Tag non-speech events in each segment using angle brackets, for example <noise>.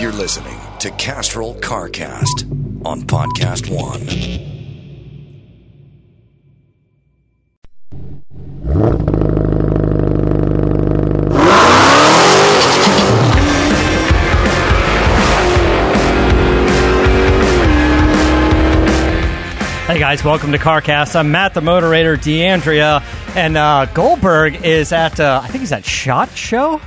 You're listening to Castrol CarCast on Podcast One. Hey guys, welcome to CarCast. I'm Matt, the moderator, DeAndrea, and uh, Goldberg is at uh, I think he's at Shot Show.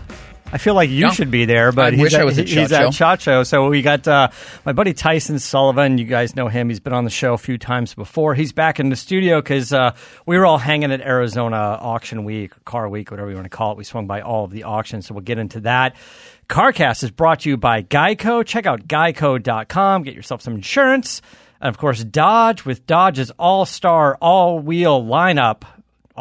I feel like you Yeah. should be there, but I he's wish at, I was at he's at Show. So we got uh, my buddy Tyson Sullivan. You guys know him. He's been on the show a few times before. He's back in the studio because uh, we were all hanging at Arizona Auction Week, Car Week, whatever you want to call it. We swung by all of the auctions, so we'll get into that. CarCast is brought to you by Geico. Check out geico.com. Get yourself some insurance. And of course, Dodge with Dodge's all star, all wheel lineup.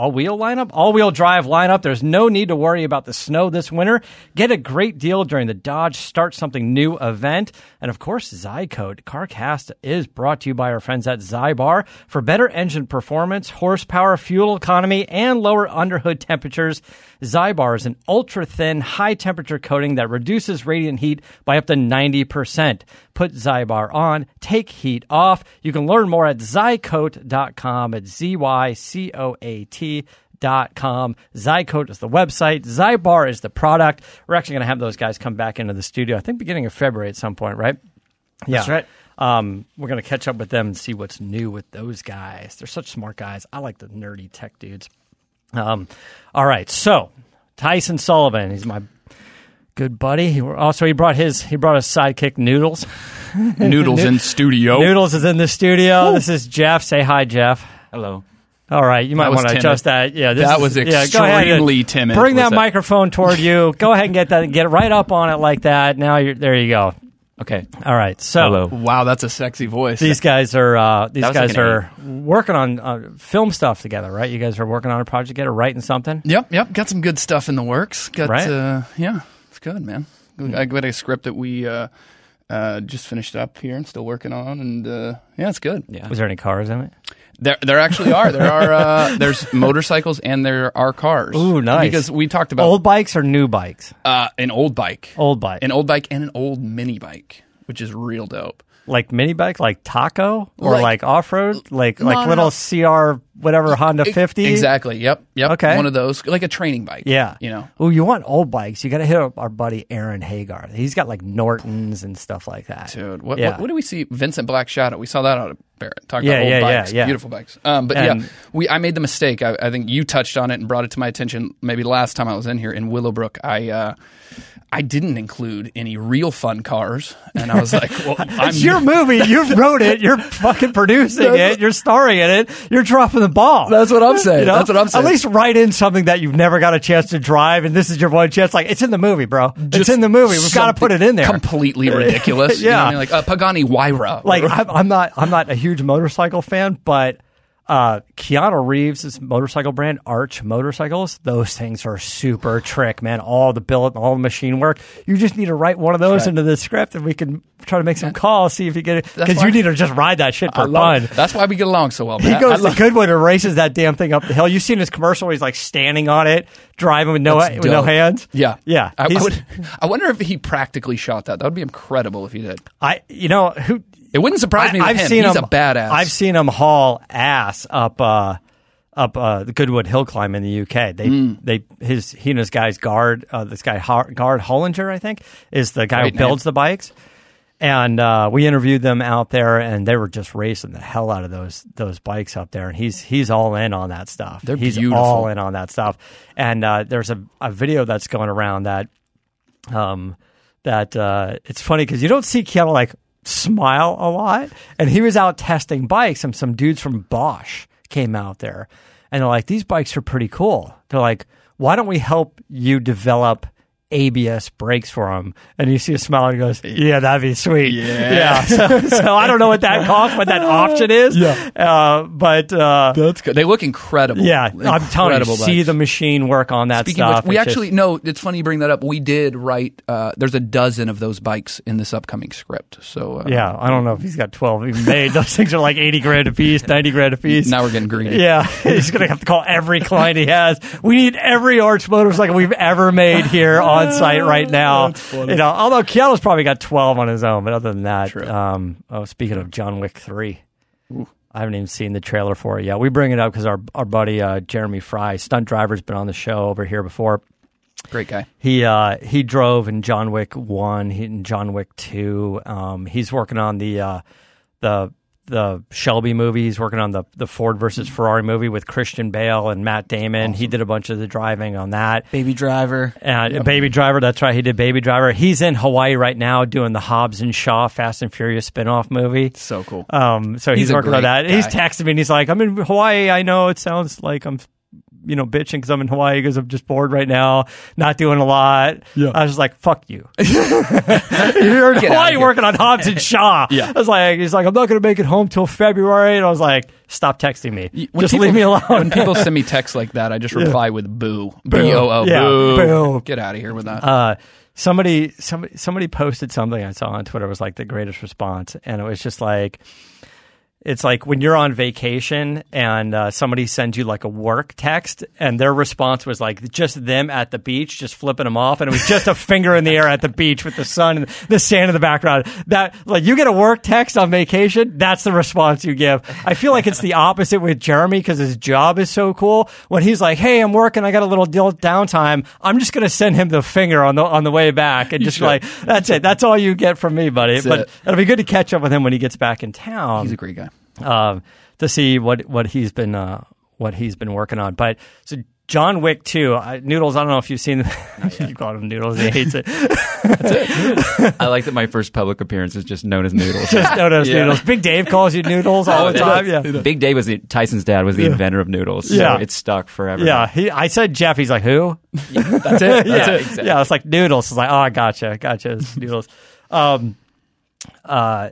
All wheel lineup? All wheel drive lineup. There's no need to worry about the snow this winter. Get a great deal during the Dodge Start Something New event. And of course, Zycoat. CarCast is brought to you by our friends at Zybar. For better engine performance, horsepower, fuel economy, and lower underhood temperatures, Zybar is an ultra thin, high temperature coating that reduces radiant heat by up to 90%. Put Zybar on, take heat off. You can learn more at zycoat.com at Z Y C O A T dot com. Zycoat is the website. Zybar is the product. We're actually going to have those guys come back into the studio, I think beginning of February at some point, right? Yeah. That's right. Um, we're going to catch up with them and see what's new with those guys. They're such smart guys. I like the nerdy tech dudes. Um, all right, so Tyson Sullivan, he's my good buddy. He, also, he brought his he brought his sidekick Noodles. <laughs> Noodles in studio. Noodles is in the studio. This is Jeff. Say hi, Jeff. Hello. All right, you might want to timid. adjust that. Yeah, this That is- was yeah, go ahead and extremely timid, Bring that that? microphone toward you. go ahead and get that. Get right up on it like that. Now you're there. You go. Okay. All right. So Hello. Wow, that's a sexy voice. these guys are uh, these guys like an are working on uh, film stuff together, right? You guys are working on a project together, writing something. Yep, yep. Got some good stuff in the works. Got Right. uh, yeah, it's good, man. I got a script that we uh, uh, just finished up here and still working on, and uh, yeah, it's good. Yeah. Was there any cars in it? There, there actually are. There are. Uh, <laughs> there's motorcycles and there are cars. Ooh, nice. Because we talked about Old bikes or new bikes? uh, an old bike, Old bike, an old bike, and an old mini bike, which is real dope. like mini bike, like taco or Like- like, off road, like like little no. CR whatever Honda E- fifty. Exactly. Yep. Yep. Okay. One of those, like a training bike. Yeah. You know. Oh, you want old bikes? You got to hit up our buddy Aaron Hagar. He's got like Nortons and stuff like that. Dude, what, Yeah. what, what do we see? Vincent Black Shadow. We saw that out of Barrett. Talk Yeah, about old yeah, bikes, yeah. beautiful bikes. Um, but And- yeah, we I made the mistake. I, I think you touched on it and brought it to my attention. Maybe last time I was in here in Willowbrook, I uh, I didn't include any real fun cars, and I was like, well, <laughs> It's your movie. <laughs> You wrote it. You're fucking producing it. You're starring in it. You're dropping the ball. That's what I'm saying. You know? That's what I'm saying. At least write in something that you've never got a chance to drive, and this is your one chance. Like it's in the movie, bro. it's Just in the movie. We've got to put it in there. Completely <laughs> ridiculous. You know Yeah. I mean? like uh, Pagani Huayra. like I'm, I'm not I'm not a huge motorcycle fan, but uh, Keanu Reeves' motorcycle brand, Arch Motorcycles, those things are super trick, man. All the billet, all the machine work. You just need to write one of those right. into the script, and we can try to make some calls, see if you get it. Because you need to just ride that shit for I fun. That's why we get along so well. He Matt. I goes the good one and races that damn thing up the hill. You've seen his commercial where he's like standing on it, driving with no with no hands. Yeah, yeah. I, I, would, I wonder if he practically shot that. That would be incredible if he did. I you know who It wouldn't surprise me with I've him. seen He's him, a badass. I've seen him haul ass up uh, up uh, the Goodwood Hill climb in the UK. They Hmm. they his he and his guys guard uh, this guy Har- Gard Hollinger I think is the guy Great who builds name. the bikes. And uh, we interviewed them out there, and they were just racing the hell out of those those bikes up there. And he's he's all in on that stuff. They're he's beautiful. all in on that stuff. And uh, there's a, a video that's going around that um, that uh, it's funny because you don't see Keanu like smile a lot, and he was out testing bikes, and some dudes from Bosch came out there, and they're like, "These bikes are pretty cool." They're like, "Why don't we help you develop?" ABS brakes for him, and you see a smile and he goes, "Yeah, that'd be sweet." Yeah. <laughs> So, so I don't know what that costs, what that <laughs> option is. Yeah. uh, but uh, That's good. They look incredible. yeah, I'm telling you, Incredible see the machine work on that Speaking of stuff. which, we It's just- actually no. It's funny you bring that up. We did write. Uh, there's a dozen of those bikes in this upcoming script. So uh, Yeah, I don't know if he's got 12 even made. <laughs> Those things are like 80 grand a piece, 90 grand a piece. now we're getting greedy. Yeah, he's going to have to call every client he has. We need every arch motorcycle we've ever made here on on site right now. You know, although Keanu's probably got 12 on his own, but other than that, um, oh, speaking of John Wick 3. I haven't even seen the trailer for it yet. We bring it up because our our buddy uh, Jeremy Fry, stunt driver's been on the show over here before. Great guy. He uh, he drove in John Wick one, he in John Wick two. Um, he's working on the uh, the the Shelby movie. He's working on the the Ford versus Ferrari movie with Christian Bale and Matt Damon. He did a bunch of the driving on that. Baby Driver. And Baby Driver, that's right. He did Baby Driver. He's in Hawaii right now doing the Hobbs and Shaw Fast and Furious spinoff movie. So cool. Um, so he's, He's working on that. He's texting me and he's like, I'm in Hawaii. I know it sounds like I'm, you know, bitching because I'm in Hawaii because I'm just bored right now, not doing a lot. Yeah. I was just like, fuck you. <laughs> You're in Get Hawaii working on Hobbs and Shaw. <laughs> Yeah. I was like, he's like, I'm not going to make it home till February. And I was like, stop texting me. When just people- leave me alone. when people <laughs> send me texts like that, I just reply with boo. B O O. Yeah, Boo. boo. Get out of here with that. uh, somebody, somebody, somebody posted something I saw on Twitter was like the greatest response, and it was just like, it's like when you're on vacation and uh, somebody sends you like a work text, and their response was like just them at the beach, just flipping them off, and it was just a finger in the air at the beach with the sun and the sand in the background. That like you get a work text on vacation, that's the response you give. I feel like it's the opposite with Jeremy because his job is so cool. When he's like, "Hey, I'm working, I got a little deal downtime," I'm just gonna send him the finger on the on the way back, and just like that's it. That's all you get from me, buddy. That's but it. it'll be good to catch up with him when he gets back in town He's a great guy. Um, to see what what he's been uh, what he's been working on. But so John Wick too, I, Noodles. I don't know if you've seen. <laughs> you call him Noodles. He hates it. I like that my first public appearance is just known as Noodles. Just notice Yeah. Noodles. Big Dave calls you Noodles all the <laughs> time. Yeah. Big Dave was the, Tyson's dad was the inventor of noodles. So Yeah. it's stuck forever. Yeah, he, I said Jeff. He's like, who? That's it. <laughs> That's yeah, it. exactly. yeah. It's like noodles. It's like, oh, I gotcha, gotcha. It's noodles. Um, uh,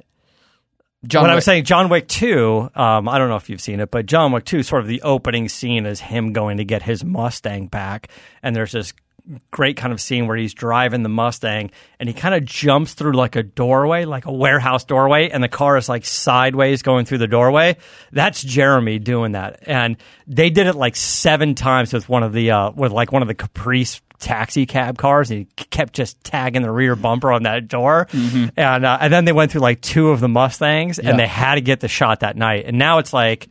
John when I was saying John Wick 2, um, I don't know if you've seen it, but John Wick 2, sort of the opening scene is him going to get his Mustang back. And there's this great kind of scene where he's driving the Mustang and he kind of jumps through like a doorway, like a warehouse doorway, and the car is like sideways going through the doorway. That's Jeremy doing that. And they did it like seven times with one of the, uh, with like one of the Caprice taxi cab cars and he kept just tagging the rear bumper on that door and uh, and then they went through like two of the mustangs Yeah. and they had to get the shot that night and now it's like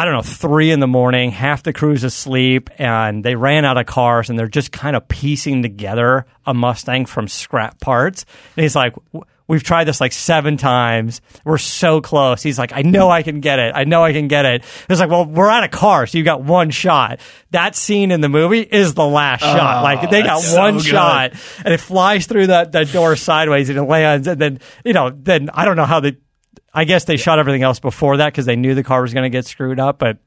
I don't know, three in the morning, half the crew's asleep, and they ran out of cars, and they're just kind of piecing together a Mustang from scrap parts. And he's like, "W- We've tried this like seven times. We're so close. He's like, I know I can get it. I know I can get it. It's like, well, we're out a car, so you got one shot. That scene in the movie is the last shot. Ah, like they got so one good. shot, and it flies through that, that door sideways, and it lands, and then you know, then I don't know how they. I guess they shot everything else before that because they knew the car was going to get screwed up. But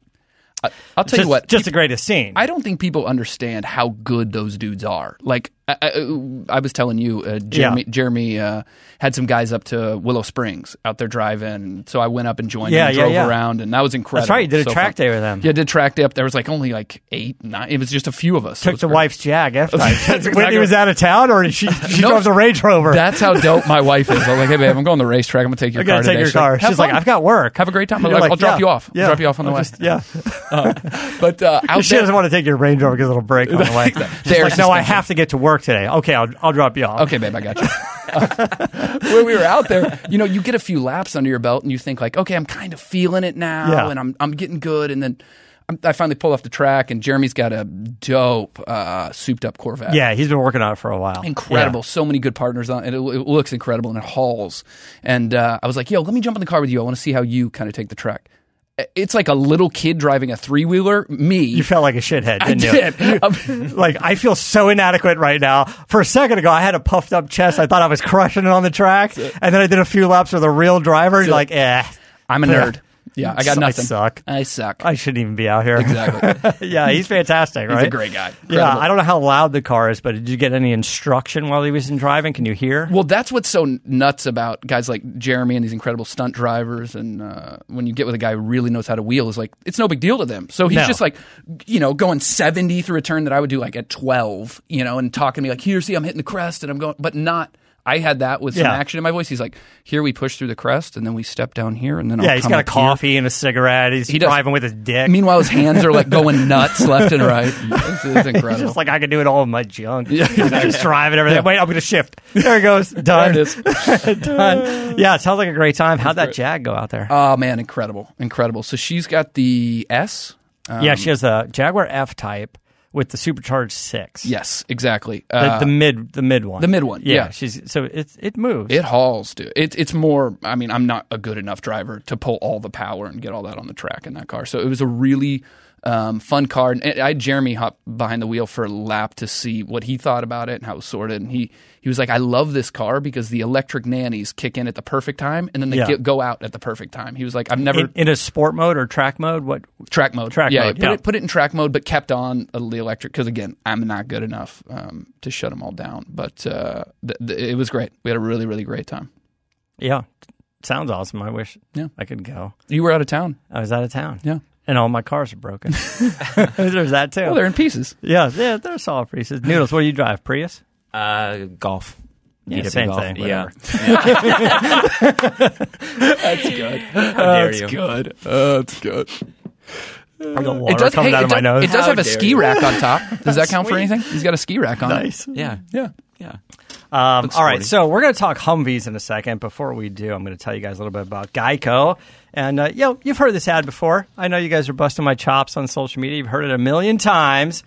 I'll tell just, you what. just the greatest scene. I don't think people understand how good those dudes are. Like I, I, I was telling you, uh, Jeremy, Yeah. Jeremy uh, had some guys up to Willow Springs out there driving. So I went up and joined Yeah, them, yeah, drove yeah. around, and that was incredible. That's right. You did a track fun. day with them. Yeah, did track day up. There was like only like eight, nine. It was just a few of us. Took the great. wife's Jag F <laughs> type. Whitney was out of town, or she <laughs> she No, drove the Range Rover. That's how dope my wife is. I was like, hey babe, I'm going to the racetrack. I'm gonna take your I'm car. take today." your She's car. "Have She's like. I've got work. Have a great time. I'm like, I'll drop you off. I'll drop you off on the way. yeah. <laughs> But uh, she doesn't want to take your Range Rover because it'll break on the way. Like, no, I have to get to work today. Okay, I'll I'll drop you off. Okay, babe, I got you. <laughs> <laughs> when we were out there, you know, you get a few laps under your belt and you think like, okay, I'm kind of feeling it now, Yeah. and I'm I'm getting good, and then I'm, I finally pull off the track, and Jeremy's got a dope, uh, souped up Corvette. Yeah, he's been working on it for a while. Incredible. So many good partners on it. It, it looks incredible and it hauls. And uh, I was like, yo, let me jump in the car with you. I want to see how you kind of take the track. It's like a little kid driving a three wheeler. Me. You felt like a shithead, I didn't you? did. Um, <laughs> like I feel so inadequate right now. For a second ago, I had a puffed up chest. I thought I was crushing it on the track, and then I did a few laps with a real driver. Like, eh, I'm a nerd. Yeah, I got I nothing. suck. I suck. I shouldn't even be out here. exactly. <laughs> yeah, he's fantastic. Right? He's a great guy. Yeah, I don't know how loud the car is, but did you get any instruction while he was in driving? Can you hear? Well, that's what's so nuts about guys like Jeremy and these incredible stunt drivers. And uh, when you get with a guy who really knows how to wheel, is like it's no big deal to them. So he's No. just like, you know, going seventy through a turn that I would do like at twelve, you know, and talking to me like, here, see, I'm hitting the crest, and I'm going, but not. I had that with some Yeah. action in my voice. He's like, "Here we push through the crest, and then we step down here, and then I'll Yeah, he's got a up here." coffee and a cigarette. He's He driving with his dick. Meanwhile, his hands are like going <laughs> nuts left and right. <laughs> It's, it's incredible. He's just like I can do it all with my junk. Yeah, just driving everything. Wait, I'm going to shift. There it goes. <laughs> Done. It is. Done. Yeah, it sounds like a great time. How'd that Jag go out there? Oh man, incredible, incredible. So she's got the S. Um, yeah, she has a Jaguar F Type with the supercharged six. Yes, exactly. The, Uh, the mid, the mid one. the mid one, yeah. she's so it it moves. It hauls, dude. It, it's more. I mean, I'm not a good enough driver to pull all the power and get all that on the track in that car. So it was a really um, fun car. And I had Jeremy hop behind the wheel for a lap to see what he thought about it and how it was sorted. And he he was like, "I love this car because the electric nannies kick in at the perfect time, and then they Yeah. get, go out at the perfect time." He was like, "I've never in, in a sport mode or track mode. What? track mode. Track yeah, mode, Put, yeah. It, put it in track mode, but kept on the electric because again, I'm not good enough um, to shut them all down. But uh, th- th- it was great. We had a really really great time. Yeah, sounds awesome. I wish Yeah. I could go. You were out of town. I was out of town. Yeah. And all my cars are broken. <laughs> <laughs> There's that too. Well, they're in pieces. yeah, yeah, they're solid pieces. Noodles, what do you drive? Prius? Uh, golf. Yeah, same golf. thing, Yeah. <laughs> That's good. dare you. good. That's good. I water It does, coming hey, out it, of my does, nose. it does How have a ski you. rack on top. Does that count for anything? He's got a ski rack on nice. It. Yeah. Yeah. Um, all right, so we're going to talk Humvees in a second. Before we do, I'm going to tell you guys a little bit about Geico. And uh, you know, you've heard this ad before. I know you guys are busting my chops on social media. You've heard it a million times.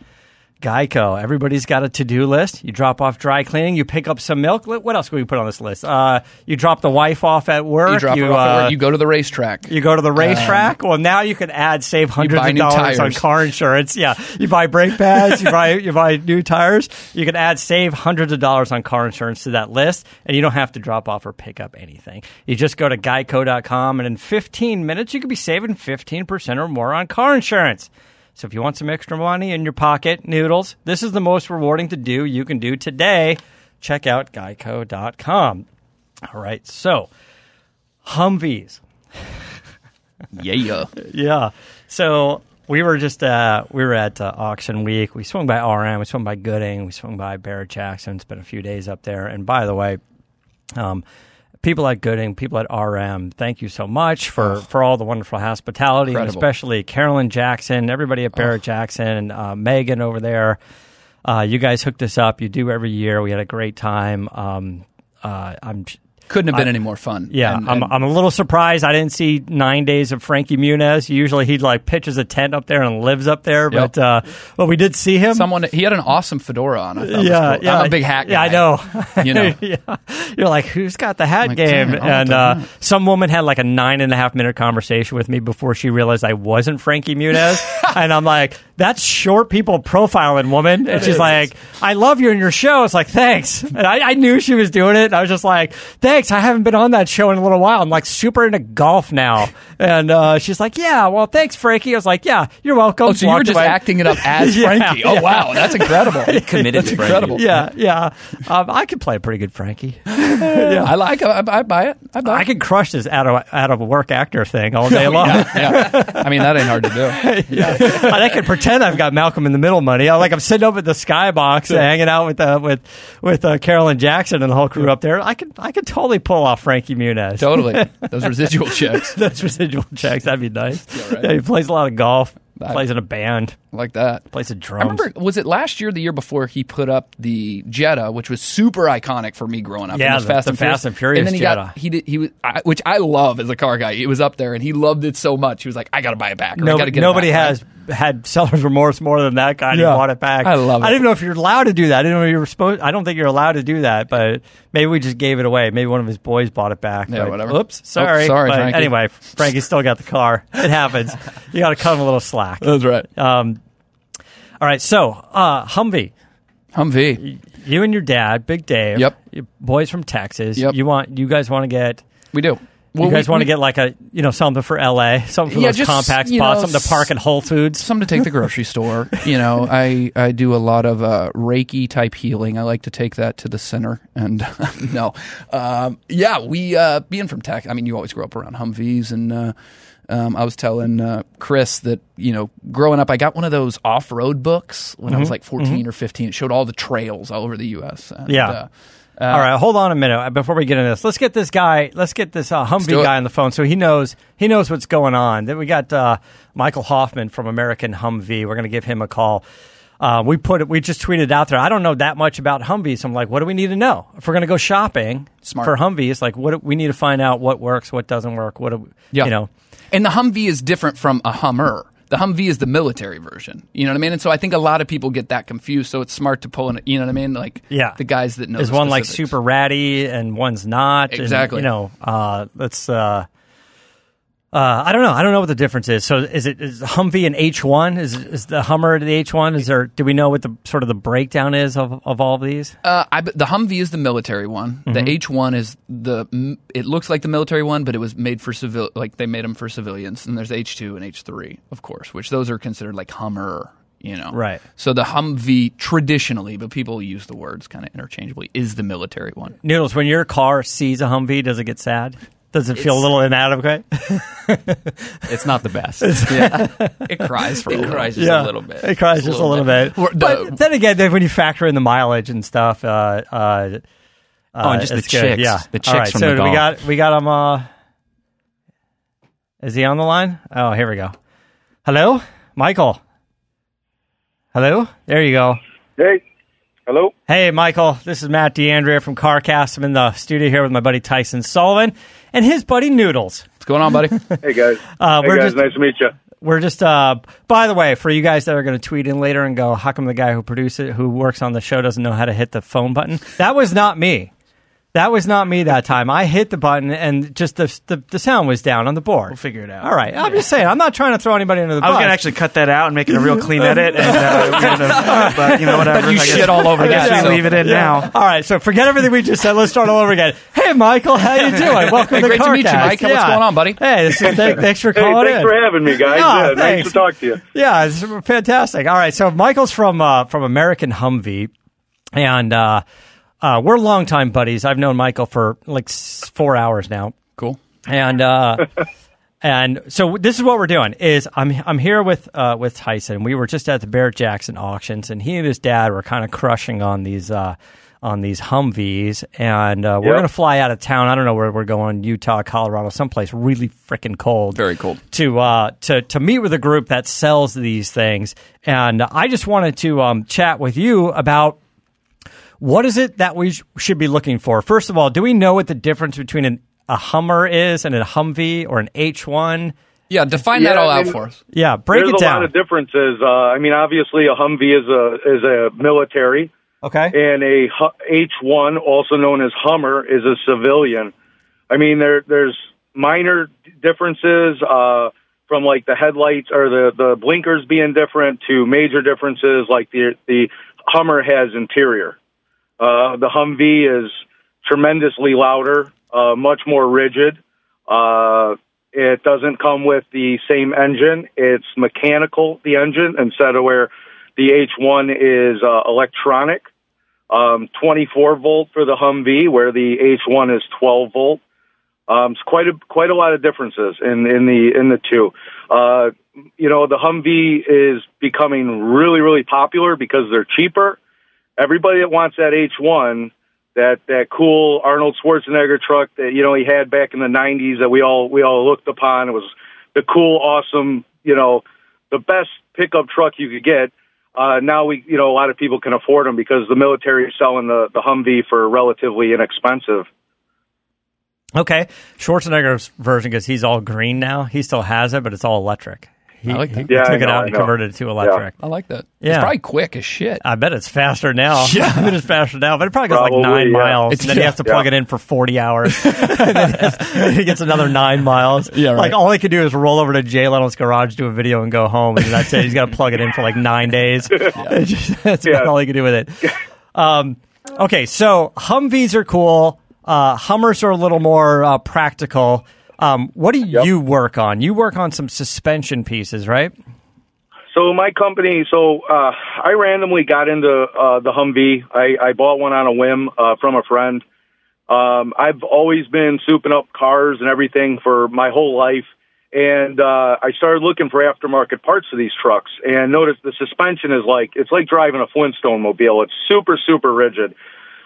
Geico. Everybody's got a to-do list. You drop off dry cleaning. You pick up some milk. What else can we put on this list? Uh, you drop the wife off at work. You drop it off at uh, work, You go to the racetrack. You go to the racetrack. well, now you can add save hundreds of dollars on car insurance. Yeah, you buy brake pads. you buy you buy new tires. You can add save hundreds of dollars on car insurance to that list, and you don't have to drop off or pick up anything. You just go to Geico.com, and in 15 minutes, you could be saving 15 percent or more on car insurance. So if you want some extra money in your pocket, noodles, this is the most rewarding to do you can do today. Check out Geico.com. All right, so Humvees. Yeah. <laughs> Yeah. So we were just uh, we were at uh, auction week. We swung by RM. We swung by Gooding. We swung by Barrett Jackson. Spent a few days up there. And by the way, um, people at Gooding, people at RM, thank you so much for, for all the wonderful hospitality, and especially Carolyn Jackson, everybody at Barrett Jackson, uh, Megan over there. Uh, you guys hooked us up. You do every year. We had a great time. Um, uh, I'm Couldn't have been any more fun. yeah, And- I'm, and- I'm a little surprised I didn't see nine days of Frankie Muniz. Usually he'd like pitches a tent up there and lives up there, Yep. but uh, but we did see him. someone he had an awesome fedora on. I thought yeah, cool. yeah, I'm a big hat Yeah, I know. You know. <laughs> yeah. You're like, who's got the hat Like, game? damn, and uh, some woman had like a nine and a half minute conversation with me before she realized I wasn't Frankie Muniz, <laughs> and I'm like, that's short people profiling, woman. And she's like, I love you in your show. It's like, thanks. And I, I knew she was doing it. And I was just like, thanks. I haven't been on that show in a little while. I'm like super into golf now. <laughs> And uh, she's like, yeah, well, thanks, Frankie. I was like, yeah, you're welcome. Oh, so you were just away. acting it up <laughs> as Yeah, Frankie. Oh yeah. wow, that's incredible. <laughs> Committed That's to Frankie. incredible. Yeah, yeah. Um, I could play a pretty good Frankie. I like. I, I buy it. I buy. I it. could crush this out of out of a work actor thing all day long. yeah, yeah. I mean that ain't hard to do. I can pretend I've got Malcolm in the Middle money. I like I'm sitting up at the skybox, hanging out with uh, with with uh, Carolyn Jackson and the whole crew up there. I could I could totally pull off Frankie Muniz. Totally, <laughs> those residual checks Those residual checks, that'd be nice. Yeah, right. he plays a lot of golf. I- plays in a band. Like that. Plays the drums. I remember, was it last year, the year before, he put up the Jetta, which was super iconic for me growing up. Yeah, the- Fast the and Fast and Furious And then he Jetta. got he did he was, I, which I love as a car guy. He was up there and he loved it so much. He was like, I got to buy it back. No, it nobody back, has had seller's remorse more than that guy. Yeah. He bought it back. I love it. I it. didn't know if you're allowed to do that. I didn't know you were supposed. I don't think you're allowed to do that. But maybe we just gave it away. Maybe one of his boys bought it back. Yeah, but- whatever. Oops, sorry. Oh, sorry, But Frankie. Anyway, Frankie still got the car. It happens. you got to cut him a little slack. That's right. Um, all right. So uh, Humvee, Humvee. you and your dad, Big Dave. Yep. boys from Texas. Yep. You want? You guys want to get? We do. you guys we- want to get like a you know something for L.A. Something for Yeah, those just, compact spots. know, something to park at Whole Foods. something to take the grocery <laughs> store. You know, I I do a lot of uh, Reiki type healing. I like to take that to the center. And <laughs> no, um, yeah, we uh, being from Tech. I mean, you always grow up around Humvees, and uh, um, I was telling uh, Chris that you know, growing up, I got one of those off road books when I Mm-hmm. was like fourteen or fifteen. It showed all the trails all over the U.S. And, Yeah. Uh, All right, hold on a minute uh, before we get into this. Let's get this guy. Let's get this uh, Humvee guy on the phone so he knows he knows what's going on. Then we got uh, Michael Hoffman from American Humvee. We're going to give him a call. Uh, we put it. We just tweeted out there. I don't know that much about Humvees. So I'm like, what do we need to know if we're going to go shopping Smart. for Humvees? Like, what do, we need to find out what works, what doesn't work. What do we, Yeah. you know? And the Humvee is different from a Hummer. The Humvee is the military version. You know what I mean? And so I think a lot of people get that confused. So it's smart to pull in. You know what I mean? Like Yeah. the guys that know. Is the one like super ratty and one's not? and, Exactly. you know, uh, let's. Uh, uh, I don't know. I don't know what the difference is. So, is it is Humvee an H one? Is is the Hummer the H one? Is there? Do we know what the sort of the breakdown is of, of all of these? Uh, I, the Humvee is the military one. Mm-hmm. The H one is the. It looks like the military one, but it was made for civil. Like they made them for civilians. And there's H two and H three, of course, which those are considered like Hummer. You know, Right. So the Humvee traditionally, but people use the words kind of interchangeably, is the military one. Noodles. When your car sees a Humvee, does it get sad? Does it feel a little inadequate? <laughs> It's not the best. Yeah, <laughs> it cries for a it little. cries just yeah, a little bit. It cries just a little bit. Or the- but then again, then when you factor in the mileage and stuff, uh, uh, Oh, and just the it's good. chicks. Yeah, The All chicks right, from so the we golf. got we got him. Uh, is he on the line? Oh, here we go. Hello, Michael. Hello, there you go. Hey, hello. Hey, Michael. This is Matt DeAndrea from CarCast. I'm in the studio here with my buddy Tyson Sullivan and his buddy Noodles. What's going on, buddy? <laughs> Hey guys. Uh, hey we're guys, just- nice to meet you. We're just, uh, by the way, for you guys that are going to tweet in later and go, how come the guy who produces it, who works on the show, doesn't know how to hit the phone button? That was not me. That was not me that time. I hit the button and just the the, the sound was down on the board. We'll figure it out. All right. I'm just saying. I'm not trying to throw anybody under the I was gonna actually cut that out and make it a real clean <laughs> edit, and uh, we're gonna, but you know whatever. But you I guess- shit all over I guess we so- leave it in now. All right. So forget everything we just said. Let's start all over again. Hey, Michael, how you doing? <laughs> Welcome Hey, to great to meet you, CarCast. Mike. What's Yeah. going on, buddy? Hey, this is, thank, thanks for <laughs> Hey, calling thanks in. for having me, guys. Yeah, Yeah, nice thanks. to talk to you. Yeah, it's fantastic. All right, so Michael's from uh, from American Humvee, and uh, uh, we're longtime buddies. I've known Michael for like four hours now, Cool. and uh, <laughs> and so this is what we're doing. Is I'm I'm here with uh, with Tyson. We were just at the Barrett Jackson auctions, and he and his dad were kind of crushing on these. Uh, on these Humvees, and uh, we're Yep. going to fly out of town. I don't know where we're going, Utah, Colorado, someplace really freaking cold Very cold. to uh, to to meet with a group that sells these things, and I just wanted to um, chat with you about what is it that we sh- should be looking for. First of all, do we know what the difference between an, a Hummer is and a Humvee or an H one? Yeah, define that all I out for us. Yeah, break it down. There's a lot of differences. Uh, I mean, obviously, a Humvee is a is a military, okay, and a H one, also known as Hummer, is a civilian. I mean, there there's minor differences uh, from like the headlights or the the blinkers being different to major differences like the the Hummer has interior. Uh, the Humvee is tremendously louder, uh, much more rigid. Uh, it doesn't come with the same engine. It's mechanical, the engine, instead of where the H1 is uh, electronic. Um, 24 volt for the Humvee, where the H1 is 12 volt. Um, it's quite a quite a lot of differences in in the in the two. Uh, you know, the Humvee is becoming really really popular because they're cheaper. Everybody that wants that H1, that that cool Arnold Schwarzenegger truck that you know he had back in the '90s that we all we all looked upon. It was the cool, awesome, you know, the best pickup truck you could get. Uh, now we, you know, a lot of people can afford them because the military is selling the the Humvee for relatively inexpensive. okay. Schwarzenegger's version because he's all green now. He still has it, but it's all electric. He, I like that. he Yeah, I took it know, out I and know. converted it to electric. I like that. Yeah. It's probably quick as shit. I bet it's faster now. <laughs> Yeah, <laughs> I bet it's faster now, but it probably goes like nine yeah. miles. It's- and then he has to plug Yeah. it in for forty hours, <laughs> and then he, has- then he gets another nine miles. Yeah, right. Like all he could do is roll over to Jay Leno's garage, do a video, and go home, and that's it. He's got to plug it in for like nine days. It's just- that's about Yeah. all he can do with it. Um, okay, so Humvees are cool. Uh, Hummers are a little more uh, practical. Um, what do you work on? You work on some suspension pieces, right? So my company, so uh, I randomly got into uh, the Humvee. I, I bought one on a whim uh, from a friend. Um, I've always been souping up cars and everything for my whole life, and uh, I started looking for aftermarket parts for these trucks. And noticed the suspension is like it's like driving a Flintstone mobile. It's super super rigid.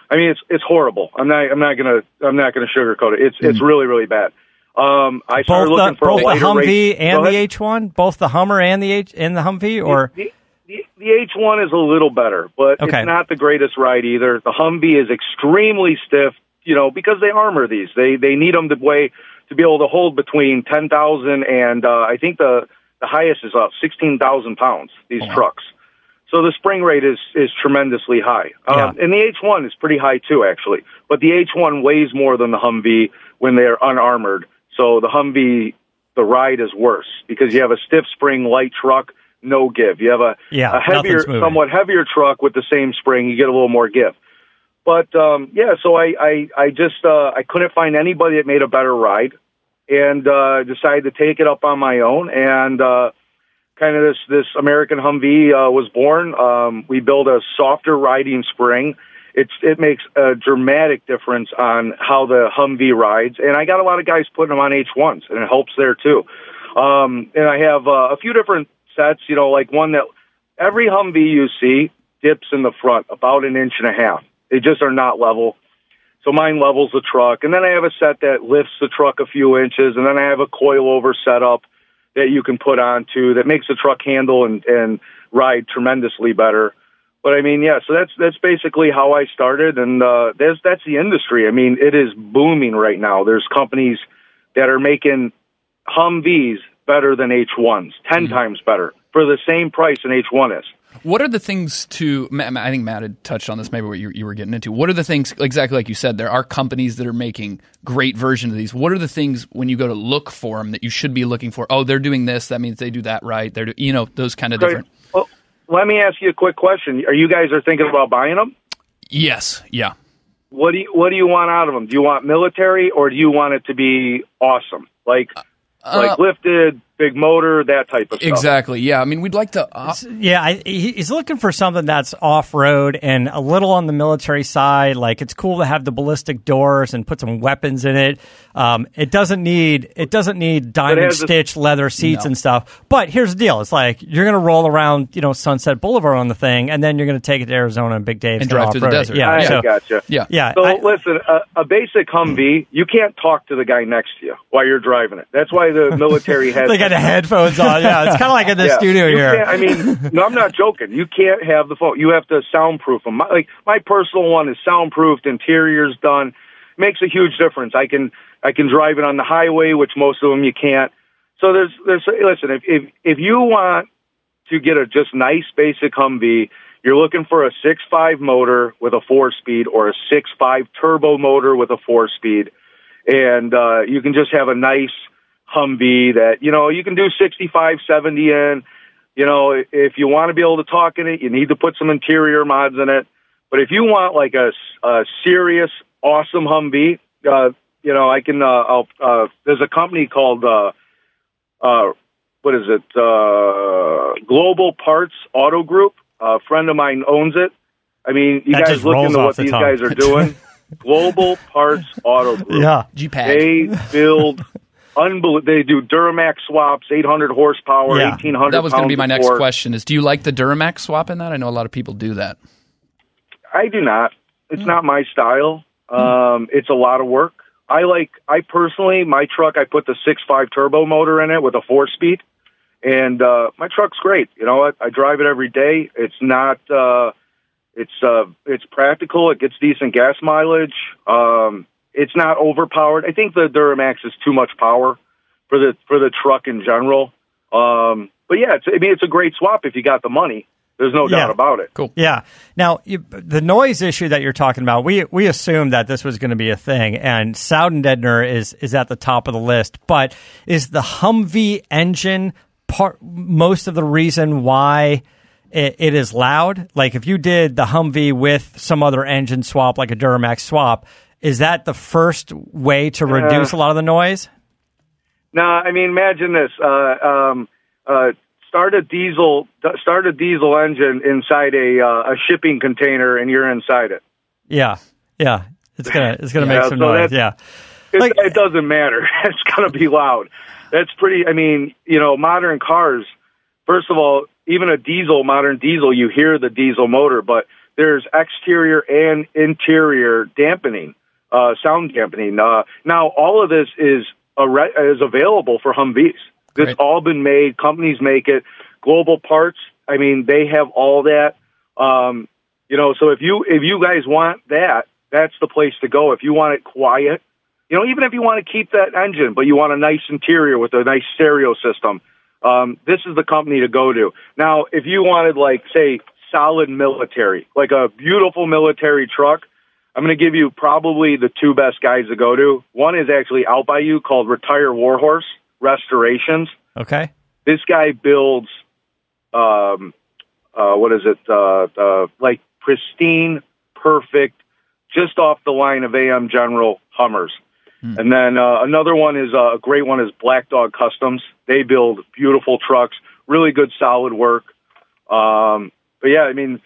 I mean, it's it's horrible. I'm not I'm not gonna I'm not gonna sugarcoat it. It's Mm. it's really really bad. Um, I Both started the, looking for both a the Humvee race- and the. H1, both the Hummer and the H and the Humvee, or the, the, the H1 is a little better, but Okay. it's not the greatest ride either. The Humvee is extremely stiff, you know, because they armor these. They they need them to weigh to be able to hold between ten thousand and uh, I think the the highest is up sixteen thousand pounds. These trucks. So the spring rate is is tremendously high, um, Yeah. and the H1 is pretty high too, actually. But the H1 weighs more than the Humvee when they're unarmored. So the Humvee, the ride is worse because you have a stiff spring light truck, no give. You have a, Yeah, a heavier, somewhat heavier truck with the same spring, you get a little more give. But um, yeah, so I I, I just uh, I couldn't find anybody that made a better ride, and uh, decided to take it up on my own and. Uh, kind of this this American Humvee uh, was born. Um, we built a softer riding spring. It's it makes a dramatic difference on how the Humvee rides, and I got a lot of guys putting them on H1s, and it helps there too. Um, and I have uh, a few different sets. You know, like one that every Humvee you see dips in the front about an inch and a half. They just are not level. So mine levels the truck, and then I have a set that lifts the truck a few inches, and then I have a coilover setup that you can put onto that makes the truck handle and, and ride tremendously better. But I mean, yeah, so that's that's basically how I started, and uh, that's that's the industry. I mean, it is booming right now. There's companies that are making Humvees better than H1s, 10 times better for the same price an H1 is. What are the things to? I think Matt had touched on this. Maybe what you, you were getting into. What are the things exactly like you said? There are companies that are making great versions of these. What are the things when you go to look for them that you should be looking for? Oh, they're doing this. That means they do that right. They're do, you know those kind of different. Let me ask you a quick question. Are you guys are thinking about buying them? Yes. Yeah. What do you What do you want out of them? Do you want military or do you want it to be awesome, like uh, like lifted, big motor, that type of stuff? Exactly. Yeah. I mean, we'd like to. Uh, Yeah, I, he's looking for something that's off road and a little on the military side. Like it's cool to have the ballistic doors and put some weapons in it. Um, it doesn't need it doesn't need diamond has a- stitch leather seats and stuff. But here's the deal: it's like you're going to roll around, you know, Sunset Boulevard on the thing, and then you're going to take it to Arizona and Big Dave's And to drive through the desert. Yeah, I, so I gotcha. yeah. yeah, So I- listen, a, a basic Humvee, you can't talk to the guy next to you while you're driving it. That's why the military has. <laughs> the headphones on. Yeah, it's kind of like in the Yeah. studio You here. I mean, no, I'm not joking. You can't have the phone. You have to soundproof them. My, like my personal one is soundproofed, interior's done. Makes a huge difference. I can I can drive it on the highway, which most of them you can't. So there's there's listen if if if you want to get a just nice basic Humvee, you're looking for a six five motor with a four speed or a six five turbo motor with a four speed, and uh, you can just have a nice Humvee that you know you can do 65, 70 in. You know, if you want to be able to talk in it, you need to put some interior mods in it. But if you want like a, a serious, awesome Humvee, uh, you know, I can. Uh, I'll, uh, there's a company called uh, uh, what is it? Uh, Global Parts Auto Group. A friend of mine owns it. I mean, you That guys look into what the these tongue. guys are doing. <laughs> Global Parts Auto Group. Yeah. GPAG. They build <laughs> unbelievable. They do Duramax swaps, 800 horsepower, Yeah. 1800. That was going to be my next question. Is do you like the Duramax swap in that? I know a lot of people do that. I do not. It's not my style. Um, it's a lot of work. I like. I personally, my truck. I put the six five turbo motor in it with a four speed, and uh, my truck's great. You know what? I drive it every day. It's not. Uh, it's uh, it's practical. It gets decent gas mileage. Um, it's not overpowered. I think the Duramax is too much power for the for the truck in general. Um, but yeah, it's, I mean, it's a great swap if you got the money. There's no Yeah. doubt about it. Cool. Yeah. Now, you, the noise issue that you're talking about, we we assumed that this was going to be a thing, and sound deadener is is at the top of the list. But is the Humvee engine part most of the reason why it, it is loud? Like, if you did the Humvee with some other engine swap, like a Duramax swap, is that the first way to reduce a lot of the noise? No, I mean, imagine this. Uh, um, uh, start a diesel, start a diesel engine inside a uh, a shipping container, and you're inside it. Yeah. Yeah. It's gonna it's gonna Yeah, make some so noise. Yeah. It, Like- it doesn't matter. <laughs> it's gonna be loud. That's pretty. I mean, you know, modern cars. First of all, even a diesel, modern diesel, you hear the diesel motor, but there's exterior and interior dampening, uh, sound dampening. Uh, now, all of this is a re- is available for Humvees. It's all been made. Companies make it. Global Parts. I mean, they have all that. Um, you know, so if you if you guys want that, that's the place to go. If you want it quiet, you know, even if you want to keep that engine, but you want a nice interior with a nice stereo system, um, this is the company to go to. Now, if you wanted like say solid military, like a beautiful military truck, I'm going to give you probably the two best guys to go to. One is actually out by you called Retire Warhorse Restorations. Okay. This guy builds, um, uh, what is it? Uh, uh, like pristine, perfect, just off the line of AM General Hummers. And then uh, another one is uh, a great one is Black Dog Customs. They build beautiful trucks, really good solid work. Um, but yeah, I mean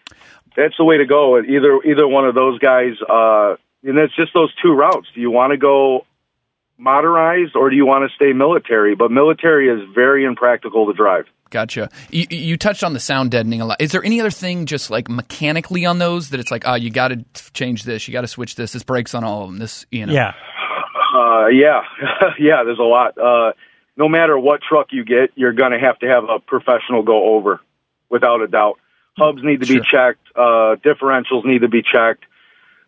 that's the way to go. Either either one of those guys, uh, and it's just those two routes. Do you want to go modernized or do you want to stay military? But military is very impractical to drive. Gotcha. You, you touched on the sound deadening a lot. Is there any other thing just like mechanically on those that it's like, oh, you got to change this, you got to switch this. This breaks on all of them. This, you know. Yeah. Uh, yeah, <laughs> yeah. There's a lot. Uh, no matter what truck you get, you're going to have to have a professional go over, without a doubt. Hubs need to be checked. Uh, differentials need to be checked.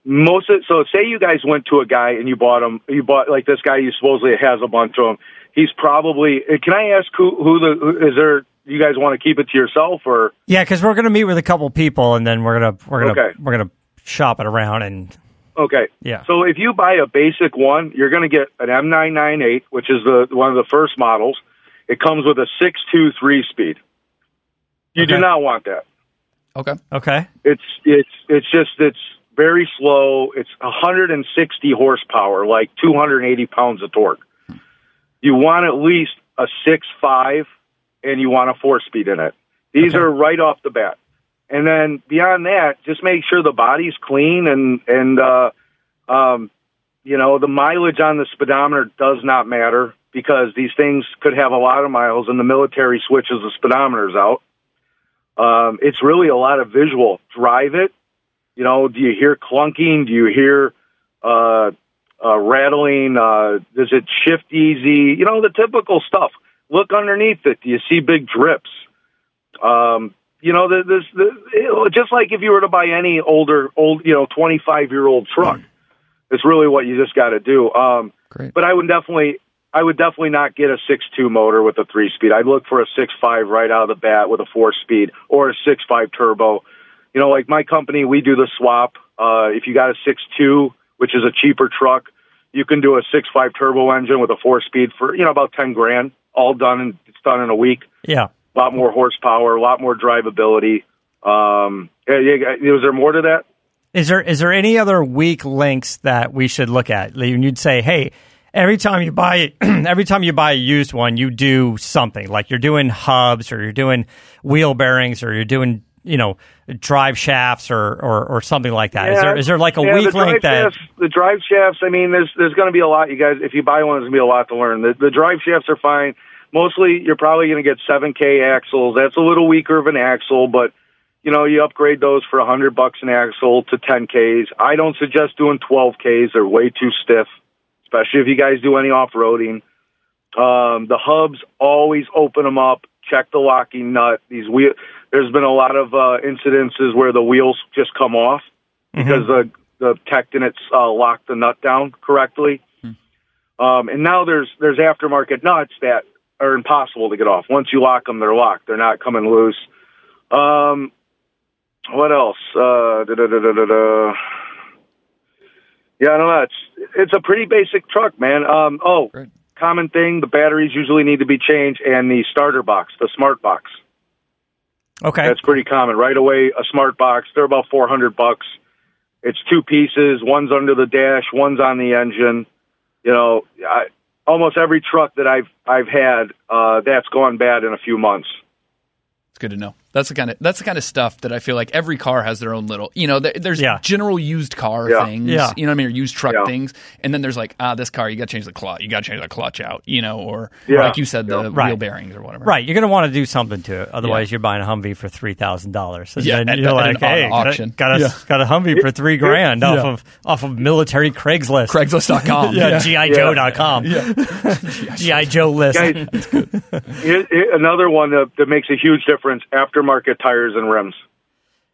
Most of, so say you guys went to a guy and you bought him. You bought like this guy. You supposedly has a bunch of them. He's probably. uh, Can I ask who who the who- is there? You guys want to keep it to yourself or? Yeah, because we're gonna meet with a couple people, and then we're gonna we're gonna Okay. we're gonna shop it around, and Okay. Yeah. So if you buy a basic one, you're going to get an M998, which is the one of the first models. It comes with a 6.2 speed. You do not want that. Okay. okay, It's it's it's just it's very slow. It's 160 horsepower, like 280 pounds of torque. You want at least a six five, and you want a four speed in it. These Okay. are right off the bat. And then beyond that, just make sure the body's clean and and uh, um, you know the mileage on the speedometer does not matter because these things could have a lot of miles, and the military switches the speedometers out. Um, it's really a lot of visual. Drive it. You know, do you hear clunking? Do you hear uh, uh, rattling? Uh, does it shift easy? You know, the typical stuff. Look underneath it. Do you see big drips? Um, you know, the, this, the, it- just like if you were to buy any older, old, you know, 25 year old truck, it's really what you just got to do. Um, Great. but I would definitely, I would definitely not get a six-two motor with a three-speed. I'd look for a six-five right out of the bat with a four-speed or a six-five turbo. You know, like my company, we do the swap. Uh, if you got a six-two, which is a cheaper truck, you can do a six-five turbo engine with a four-speed for you know about ten grand, all done and it's done in a week. yeah. A lot more horsepower, a lot more drivability. Um, was there more to that? Is there is there any other weak links that we should look at? You'd say, hey, every time you buy <clears throat> every time you buy a used one, you do something like you're doing hubs or you're doing wheel bearings or you're doing you know drive shafts or or, or something like that. Is Yeah. there is there like a Yeah, weak link that? shafts, the drive shafts? I mean, there's there's going to be a lot. You guys, if you buy one, there's going to be a lot to learn. The, the drive shafts are fine. Mostly, you're probably going to get 7K axles. That's a little weaker of an axle, but you know, you upgrade those for a hundred bucks an axle to 10Ks. I don't suggest doing 12Ks. They're way too stiff, especially if you guys do any off roading. Um, the hubs always open them up. Check the locking nut. These wheel. There's been a lot of uh, incidences where the wheels just come off because the the tectonics uh, lock the nut down correctly. Um, and now there's there's aftermarket nuts that are impossible to get off. Once you lock them, they're locked. They're not coming loose. Um, what else? Uh, da, da, da, da, da, da. Yeah, I don't know. It's it's a pretty basic truck, man. Um, oh, Great. common thing: the batteries usually need to be changed, and the starter box, the smart box. Okay, That's pretty common. Right away, a smart box. They're about four hundred bucks. It's two pieces. One's under the dash. One's on the engine. You know, I, almost every truck that I've I've had, uh, that's gone bad in a few months. It's good to know. That's the kind of that's the kind of stuff that I feel like every car has their own little. You know, there, there's Yeah. general used car Yeah. things. Yeah. You know what I mean? Or used truck Yeah. things, and then there's like, ah, this car you got to change the clutch. You got to change the clutch out. You know, or Yeah. like you said, the Yeah. Right. wheel bearings or whatever. Right, you're going to want to do something to it. Otherwise, you're buying a Humvee for three thousand dollars. And Yeah, then at- you're at like, an hey, got a- auction. got a Yeah. got a Humvee for three grand off of off of military Craigslist. Craigslist.com. <laughs> yeah, GIJoe.com. GI <laughs> Joe list. Guys, <laughs> here- here- another one that, that makes a huge difference: aftermarket tires and rims.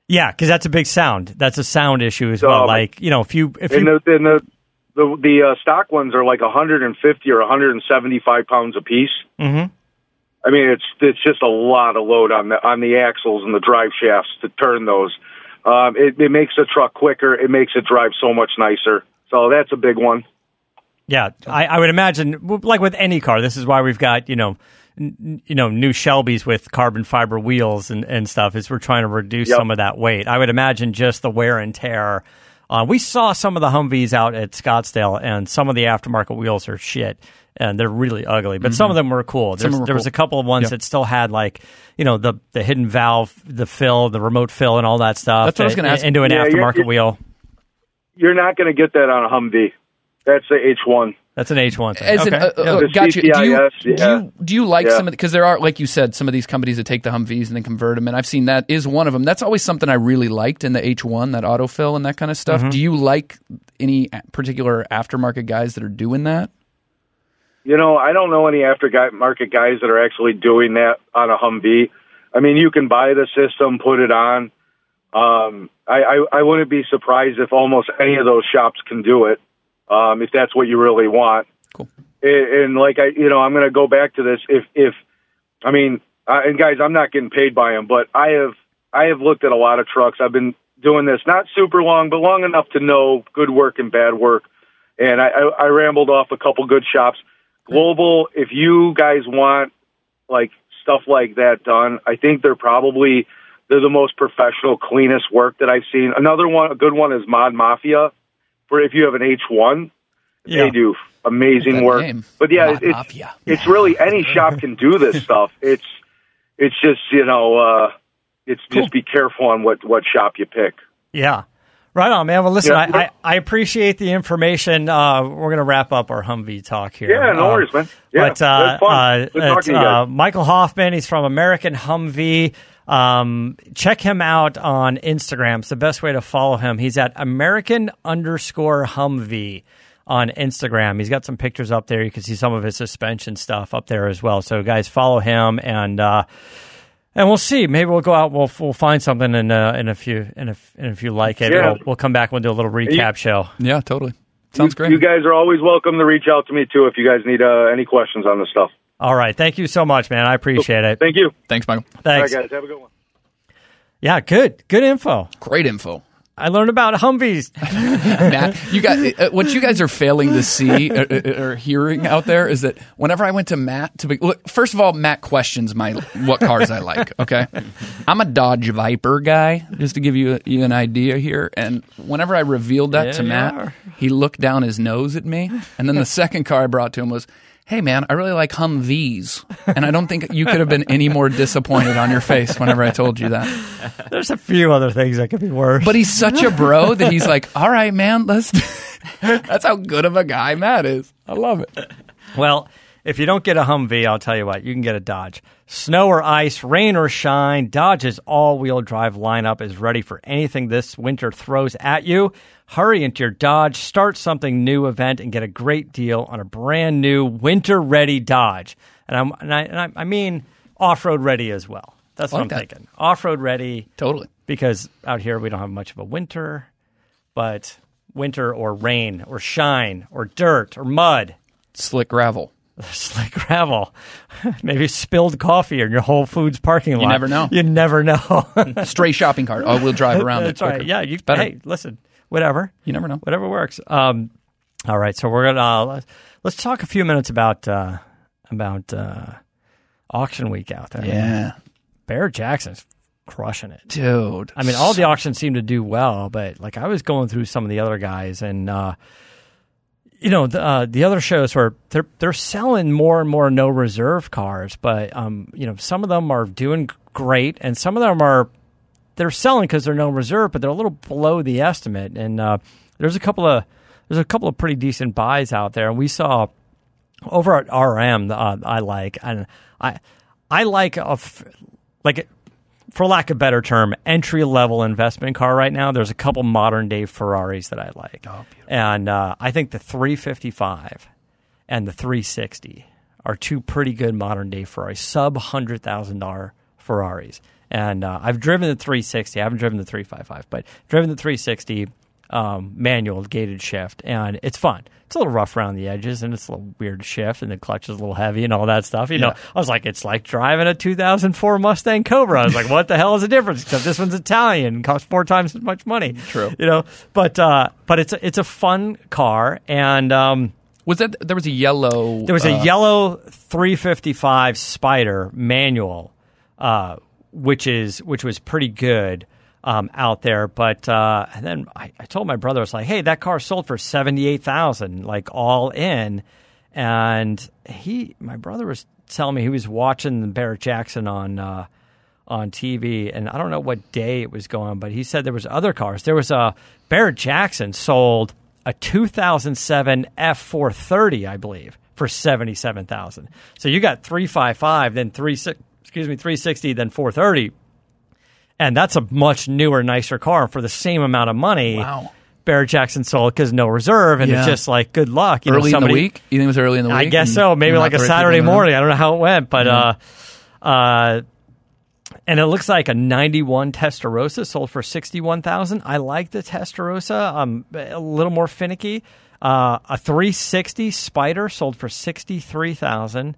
Yeah, because that's a big sound. That's a sound issue as well. Like you know, if you if And you the and the the, the uh, stock ones are like 150 or 175 pounds a piece. Mhm. I mean, it's it's just a lot of load on the on the axles and the drive shafts to turn those. Um, it, it makes the truck quicker. It makes it drive so much nicer. So that's a big one. Yeah, I, I would imagine, like with any car, this is why we've got you know, you know, new Shelbys with carbon fiber wheels and, and stuff. Is we're trying to reduce Yep. some of that weight. I would imagine just the wear and tear. Uh, we saw some of the Humvees out at Scottsdale, and some of the aftermarket wheels are shit, and they're really ugly. But some of them were cool. Mm-hmm. were there was a couple of ones Yep. that still had like you know the the hidden valve, the fill, the remote fill, and all that stuff. That's what I was gonna uh, ask. Into an Yeah, you're- aftermarket you're- wheel. You're not going to get that on a Humvee. That's the H1. That's an H1 thing. As okay. an, uh, uh, The got you. Do you, CTIS, do you do you like Yeah. some of because there are like you said some of these companies that take the Humvees and then convert them and I've seen that is one of them. That's always something I really liked in the H1 that autofill and that kind of stuff. Mm-hmm. Do you like any particular aftermarket guys that are doing that? You know, I don't know any aftermarket guys that are actually doing that on a Humvee. I mean, you can buy the system, put it on. Um, I, I, I wouldn't be surprised if almost any of those shops can do it, um, if that's what you really want. Cool. And, and like I, you know, I'm going to go back to this. If, if, I mean, uh, and guys, I'm not getting paid by them, but I have, I have looked at a lot of trucks. I've been doing this not super long, but long enough to know good work and bad work. And I, I, I rambled off a couple good shops. Global, if you guys want like stuff like that done, I think they're probably they're the most professional, cleanest work that I've seen. Another one, a good one, is Mod Mafia. For if you have an H one, Yeah. they do amazing work. name. But yeah, it's it's really any shop can do this <laughs> stuff. It's it's just you know uh, it's just be careful on what what shop you pick. Yeah. Right on, man. Well, listen, Yeah. I, I, I appreciate the information. Uh, we're going to wrap up our Humvee talk here. Yeah, no Um, worries, man. Yeah, but uh, uh, Good talking it's, to you guys. uh, Michael Hoffman. He's from American Humvee. Um, check him out on Instagram. It's the best way to follow him. He's at American underscore Humvee on Instagram. He's got some pictures up there. You can see some of his suspension stuff up there as well. So, guys, follow him and. Uh, and we'll see. Maybe we'll go out. We'll we'll find something, and uh, and if you and if and if you like it, Yeah. we'll, we'll come back. and We'll do a little recap show. Yeah, totally. Sounds great. You guys are always welcome to reach out to me too if you guys need uh, any questions on this stuff. All right. Thank you so much, man. I appreciate it. Thank you. Thanks, Michael. Thanks. All right, guys, have a good one. Yeah, good. Good info. Great info. I learned about Humvees. <laughs> Matt, you got uh, uh, what you guys are failing to see or, or hearing out there is that whenever I went to Matt to be, look, first of all, Matt questions my what cars I like. Okay, I'm a Dodge Viper guy, just to give you, you an idea here. And whenever I revealed that Yeah, to Matt, are. he looked down his nose at me, and then the second car I brought to him was. Hey man, I really like Humvees, and I don't think you could have been any more disappointed on your face whenever I told you that. There's a few other things that could be worse. But he's such a bro that he's like, all right, man, let's. <laughs> That's how good of a guy Matt is. I love it. Well, if you don't get a Humvee, I'll tell you what, you can get a Dodge. Snow or ice, rain or shine, Dodge's all wheel drive lineup is ready for anything this winter throws at you. Hurry into your Dodge, start something new event, and get a great deal on a brand new winter ready Dodge. And, I'm, and, I, and I, I mean off road ready as well. That's what Like I'm that. thinking. Off road ready Totally. because out here we don't have much of a winter, but winter or rain or shine or dirt or mud Slick gravel. <laughs> slick gravel, <laughs> maybe spilled coffee in your Whole Foods parking lot. <laughs> You never know. You never know. Stray shopping cart. Oh, we'll drive around That's it. right. Yeah. You. Better. Hey, listen. Whatever. You never know. Whatever works. Um. All right. So we're gonna uh, let's talk a few minutes about uh, about uh, auction week out there. Yeah. Barrett Jackson's crushing it. Dude. I mean, all the auctions seem to do well, but like I was going through some of the other guys, and uh, you know, the, uh, the other shows where they're they're selling more and more no reserve cars, but um, you know, some of them are doing great, and some of them are they're selling because they're no reserve, but they're a little below the estimate. And uh, there's a couple of there's a couple of pretty decent buys out there, and we saw over at RM. Uh, I like and I I like a f- like for lack of a better term, entry level investment car right now. There's a couple modern day Ferraris that I like, and uh, I think the 355 and the 360 are two pretty good modern day Ferraris, sub hundred thousand dollar Ferraris. And uh, I've driven the 360. I haven't driven the 355, but driven the 360 um, manual gated shift, and it's fun. It's a little rough around the edges, and it's a little weird shift, and the clutch is a little heavy, and all that stuff. You know, I was like, it's like driving a 2004 Mustang Cobra. I was like, what the hell is the difference? Except this one's Italian, and costs four times as much money. True. You know, but uh, but it's a, it's a fun car, and um, Was that there was a yellow? there was a uh, yellow 355 Spider manual, uh, which is which was pretty good um, out there. But uh, and then I, I told my brother, I was like, "Hey, that car sold for seventy eight thousand, like all in." And he, my brother, was telling me he was watching Barrett Jackson on. Uh, on TV, and I don't know what day it was going, but he said there was other cars. There was a Barrett Jackson sold a 2007 F430, I believe, for 77,000. So you got 355, then 3 excuse me, 360, then 430. And that's a much newer, nicer car for the same amount of money. Wow. Barrett Jackson sold because no reserve, and Yeah. it's just like good luck. You know, early in the week. You think it was early in the week? I guess so. Maybe like a Saturday morning. I don't know how it went, but uh, uh, and it looks like a '91 Testarossa sold for sixty-one thousand. I like the Testarossa. Um, a little more finicky. Uh, a 360 Spider sold for sixty-three thousand.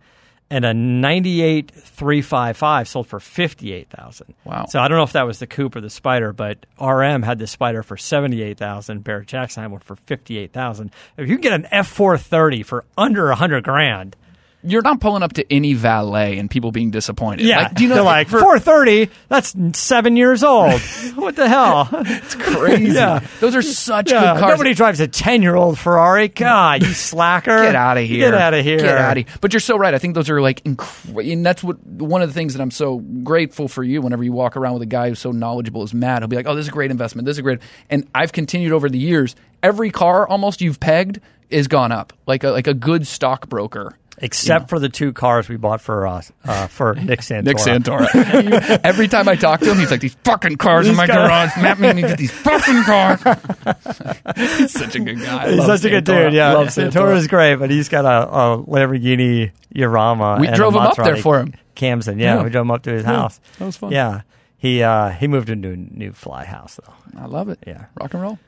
And a 98 355 sold for 58,000. Wow. So I don't know if that was the coupe or the Spider, but RM had the Spider for 78,000. Barrett Jackson had one for 58,000. If you get an F430 for under 100 grand, You're not pulling up to any valet and people being disappointed. yeah, Like, do you know they're like 430. That's seven years old. <laughs> what the hell? It's crazy. Yeah. Those are such Yeah, good cars. nobody drives a 10 year old Ferrari. God, you slacker. Get out of here. Get out of here. Get out of here. But you're so right. I think those are like, incre- and that's what one of the things that I'm so grateful for you. Whenever you walk around with a guy who's so knowledgeable as Matt, he'll be like, "Oh, this is a great investment. This is a great." And I've continued over the years. Every car almost you've pegged is gone up, like a like a good stockbroker. Except for the two cars we bought for uh, uh, for <laughs> Nick Santora. Santora. <laughs> Every time I talk to him, he's like, "These fucking cars in my garage. Matt made me get these <laughs> fucking cars." he's such a good guy. I He's such a good dude. Yeah, Love Santora is great, but he's got a, a Lamborghini Urama. We drove him up there for him. Camden. Yeah, Yeah. we drove him up to his house. that was fun. Yeah, he uh, he moved into a new fly house though. I love it. Yeah. rock and roll.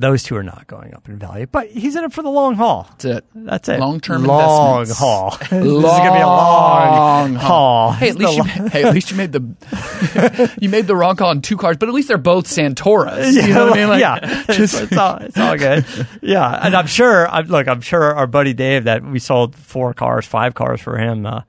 Those two are not going up in value, but he's in it for the long haul. That's it. That's it. Long-term long investments. haul. <laughs> this is gonna be a long haul. Hey, at least you, hey, at least you made the <laughs> you made the wrong call on two cars, but at least they're both Santoras. You know what I mean? Like, yeah, <laughs> it's, it's all, it's all good. Yeah, and I'm sure. I'm, look, I'm sure our buddy Dave that we sold four cars, five cars for him. Uh,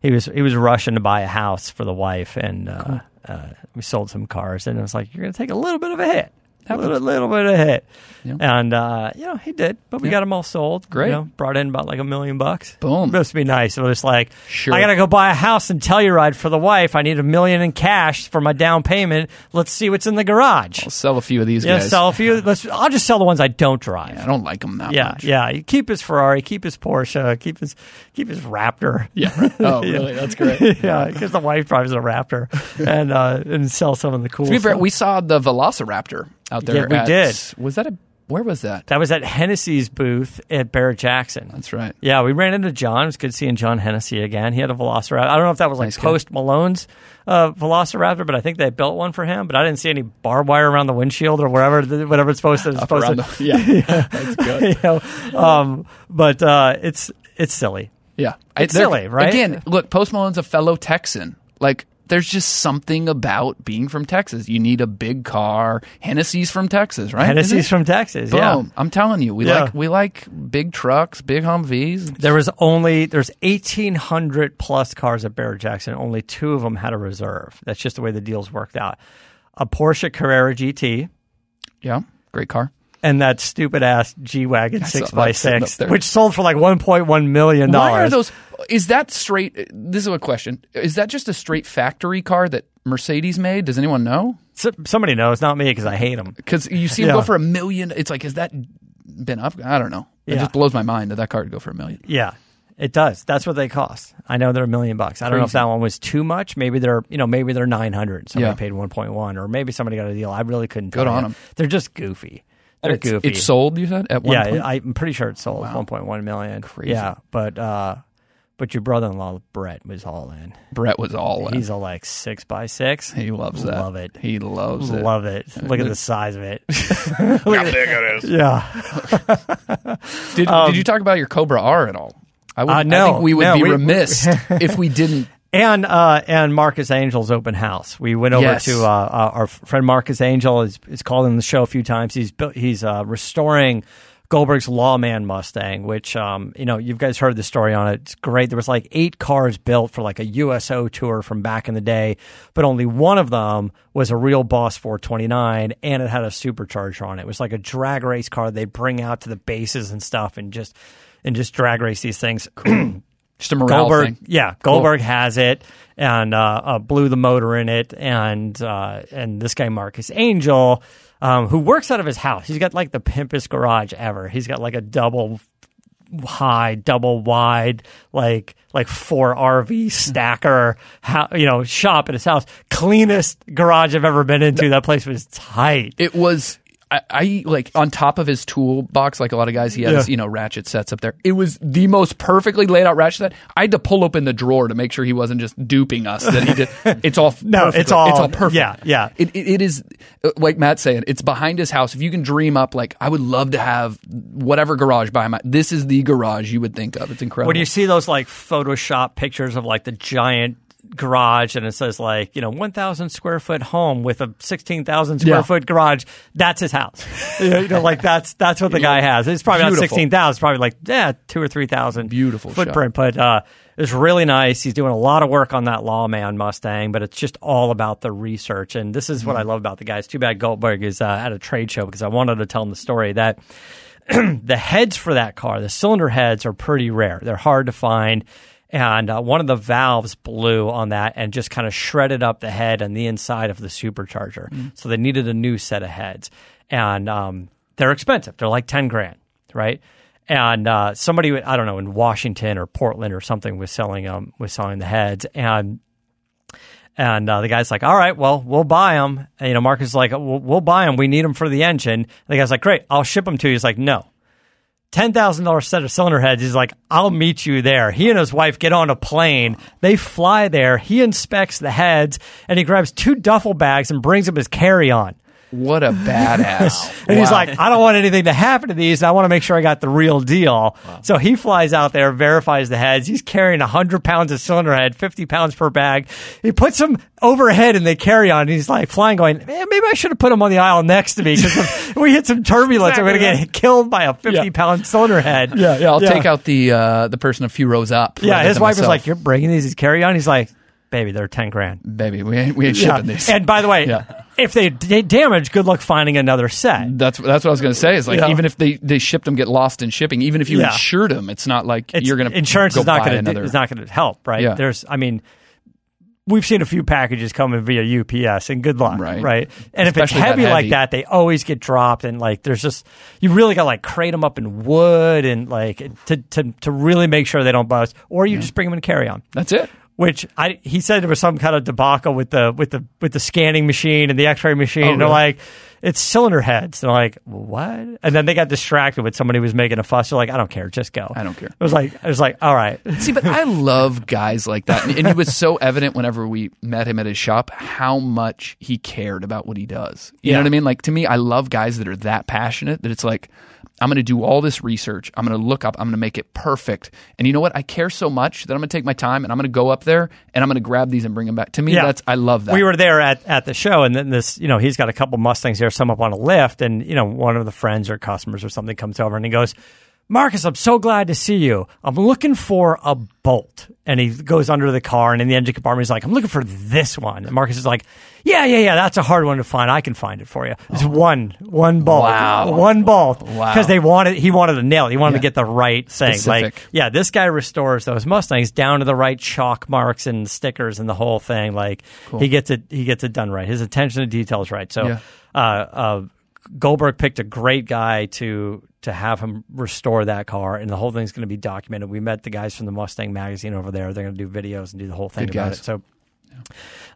he was he was rushing to buy a house for the wife, and uh, uh, we sold some cars, and it was like you're going to take a little bit of a hit. A little, little bit of hit, Yeah. and uh, you know he did, but we Yeah. got them all sold. Great. you know, brought in about like a million bucks. Boom. must be nice. It was like, Sure. I got to go buy a house and Telluride for the wife. I need a million in cash for my down payment. Let's see what's in the garage. I'll sell a few of these Yeah, guys. sell a few. Let's. I'll just sell the ones I don't drive. I don't like them that Yeah, much. yeah. You keep his Ferrari, keep his Porsche, keep his keep his Raptor. Yeah. <laughs> Oh, really? That's great. <laughs> yeah, because the wife drives a Raptor, <laughs> and uh, and sell some of the cool. To be fair, stuff. we saw the Velociraptor out there. Yeah, we at- did. Was that a? Where was that? that was at Hennessy's booth at Barrett Jackson. That's right. Yeah, we ran into John. It was good seeing John Hennessy again. He had a Velociraptor. I don't know if that was like Nice post Malone's uh, Velociraptor, but I think they built one for him. But I didn't see any barbed wire around the windshield or whatever, whatever it's supposed to. It's supposed to the, yeah, <laughs> that's good. <laughs> you know, um, but uh, it's it's silly. Yeah, It's silly, right? Again, look, Post Malone's a fellow Texan. Like, there's just something about being from Texas. You need a big car. Hennessy's from Texas, right? Hennessy's from Texas. it? Yeah, I'm telling you, we Yeah. like we like big trucks, big Humvees. there was only there's eighteen hundred plus cars at Barrett Jackson. Only two of them had a reserve. That's just the way the deals worked out. A Porsche Carrera GT, Yeah, great car. And that stupid ass G wagon six by six, which sold for like one point one million dollars. Why are those? Is that straight? This is a question. Is that just a straight factory car that Mercedes made? Does anyone know? S- somebody knows, not me, because I hate them. Because you see them Yeah. go for a million. It's like, is that been up? I don't know. It Yeah. just blows my mind that that car would go for a million. Yeah, it does. That's what they cost. I know they're a million bucks. I don't know if that one was too much. Maybe they're you know maybe they're nine hundred. Somebody Yeah. paid one point one, or maybe somebody got a deal. I really couldn't. Good on them. They're just goofy. They're it's, goofy. It's sold. You said at one yeah, point. I'm pretty sure it sold one point one million. Crazy. Yeah, but uh, but your brother-in-law Brett was all in. Brett was all in. He's a like six by six. he loves that. Love it. He loves it. Love it. Look at the size of it. <laughs> How big it is. yeah. <laughs> Did, did you talk about your Cobra R at all? I, would, Um, Uh, no, I think we would no, be we- remiss <laughs> if we didn't. And uh, and Marcus Angel's open house. We went over Yes. to uh, uh, our friend Marcus Angel. Is is called in the show a few times. He's built, he's uh, restoring Goldberg's Lawman Mustang, which um, you know you guys heard the story on it. It's great. There was like eight cars built for like a USO tour from back in the day, but only one of them was a real Boss 429, and it had a supercharger on it. It was like a drag race car they'd bring out to the bases and stuff, and just and just drag race these things. <clears throat> Just a morale Goldberg, thing. yeah, Goldberg has it and uh, uh, blew the motor in it, and uh, and this guy Marcus Angel, um, who works out of his house, he's got like the pimpest garage ever. He's got like a double high, double wide, like like four RV stacker, how, you know, shop at his house. Cleanest garage I've ever been into. That place was tight. It was. I, I like on top of his toolbox, like a lot of guys, he has Yeah. you know ratchet sets up there. It was the most perfectly laid out ratchet set. I had to pull open the drawer to make sure he wasn't just duping us. That he did. <laughs> It's all No, perfectly- it's all- it's all perfect. yeah, yeah. It, it, it is uh, like Matt's saying. It's behind his house. If you can dream up, like I would love to have whatever garage by my. This is the garage you would think of. It's incredible. When you see those like Photoshop pictures of like the giant garage and it says like, you know, 1,000 square foot home with a 16,000 square Yeah. foot garage, that's his house. <laughs> you know, like that's, that's what the guy has. It's probably not 16,000. It's probably like, yeah, two or 3,000 Beautiful shot. footprint. But, uh, it's really nice. He's doing a lot of work on that Lawman Mustang, but it's just all about the research. And this is what Mm-hmm. I love about the guys. Too bad Goldberg is uh, at a trade show because I wanted to tell him the story that <clears throat> the heads for that car, the cylinder heads, are pretty rare. They're hard to find. And uh, one of the valves blew on that and just kind of shredded up the head and the inside of the supercharger. So they needed a new set of heads. And um, they're expensive. They're like 10 grand, right? And uh, somebody, I don't know, in Washington or Portland or something was selling um, was selling the heads. And and uh, the guy's like, "All right, well, we'll buy them." And, you know, Marcus is like, "We'll, we'll buy them. We need them for the engine." the guy's like, "Great, I'll ship them to you." He's like, "No." Ten thousand dollars set of cylinder heads. He's like, "I'll meet you there." He and his wife get on a plane. They fly there. He inspects the heads, and he grabs two duffel bags and brings them his carry-on. What a badass! <laughs> And he's like, I don't want anything to happen to these. And I want to make sure I got the real deal. So he flies out there, verifies the heads. He's carrying 100 pounds of cylinder head, 50 pounds per bag. He puts them overhead and they carry on. And he's like flying, going, Man, maybe I should have put them on the aisle next to me because <laughs> we hit some turbulence. I'm going to get killed by a 50 pound cylinder head. yeah, yeah. I'll take out the uh, the person a few rows up. Yeah, his wife was like, You're bringing these as carry on? He's like, Baby, they're 10 grand. "Baby, we ain't, we ain't shipping these." And by the way, Yeah. if they d- damage, good luck finding another set. That's that's what I was going to say. Is like Yeah. even if they they shipped them, get lost in shipping. Even if you insured them, it's not like It's- you're going to insurance go is not going to another. is not going to help, right? Yeah. There's, I mean, we've seen a few packages coming via UPS, and good luck, Right. right? And if it's that heavy, like that, they always get dropped, and like there's just you really got to like crate them up in wood and like to to to really make sure they don't bust, or you just bring them in carry on. That's it. Which I he said there was some kind of debacle with the with the with the scanning machine and the X-ray machine. Oh, and they're really? like, it's cylinder heads. And they're like, what? And then they got distracted with somebody who was making a fuss. They're like, I don't care, just go. I don't care. It was like it was like, all right. See, but I love guys like that, and, and it was so evident whenever we met him at his shop how much he cared about what he does. You Yeah. know what I mean? Like to me, I love guys that are that passionate that it's like. I'm going to do all this research. I'm going to look up. I'm going to make it perfect. And you know what? I care so much that I'm going to take my time and I'm going to go up there and I'm going to grab these and bring them back. To me, Yeah. that's I love that. We were there at, at the show, and then this, you know, he's got a couple Mustangs here, some up on a lift, and you know, one of the friends or customers or something comes over and he goes, Marcus, I'm so glad to see you. I'm looking for a bolt. And he goes under the car and in the engine compartment, he's like, I'm looking for this one. And Marcus is like, Yeah, yeah, yeah. That's a hard one to find. I can find it for you. It's one, one bolt, Wow. one bolt. Wow. Because they wanted, he wanted to nail it. He wanted to get the right thing. Like, Specific. yeah, this guy restores those Mustangs down to the right chalk marks and stickers and the whole thing. Like, he gets it, he gets it done right. His attention to detail is right. So, Yeah. uh, uh, Goldberg picked a great guy to to have him restore that car, and the whole thing's going to be documented. We met the guys from the Mustang magazine over there. They're going to do videos and do the whole thing Good about guys. it. So.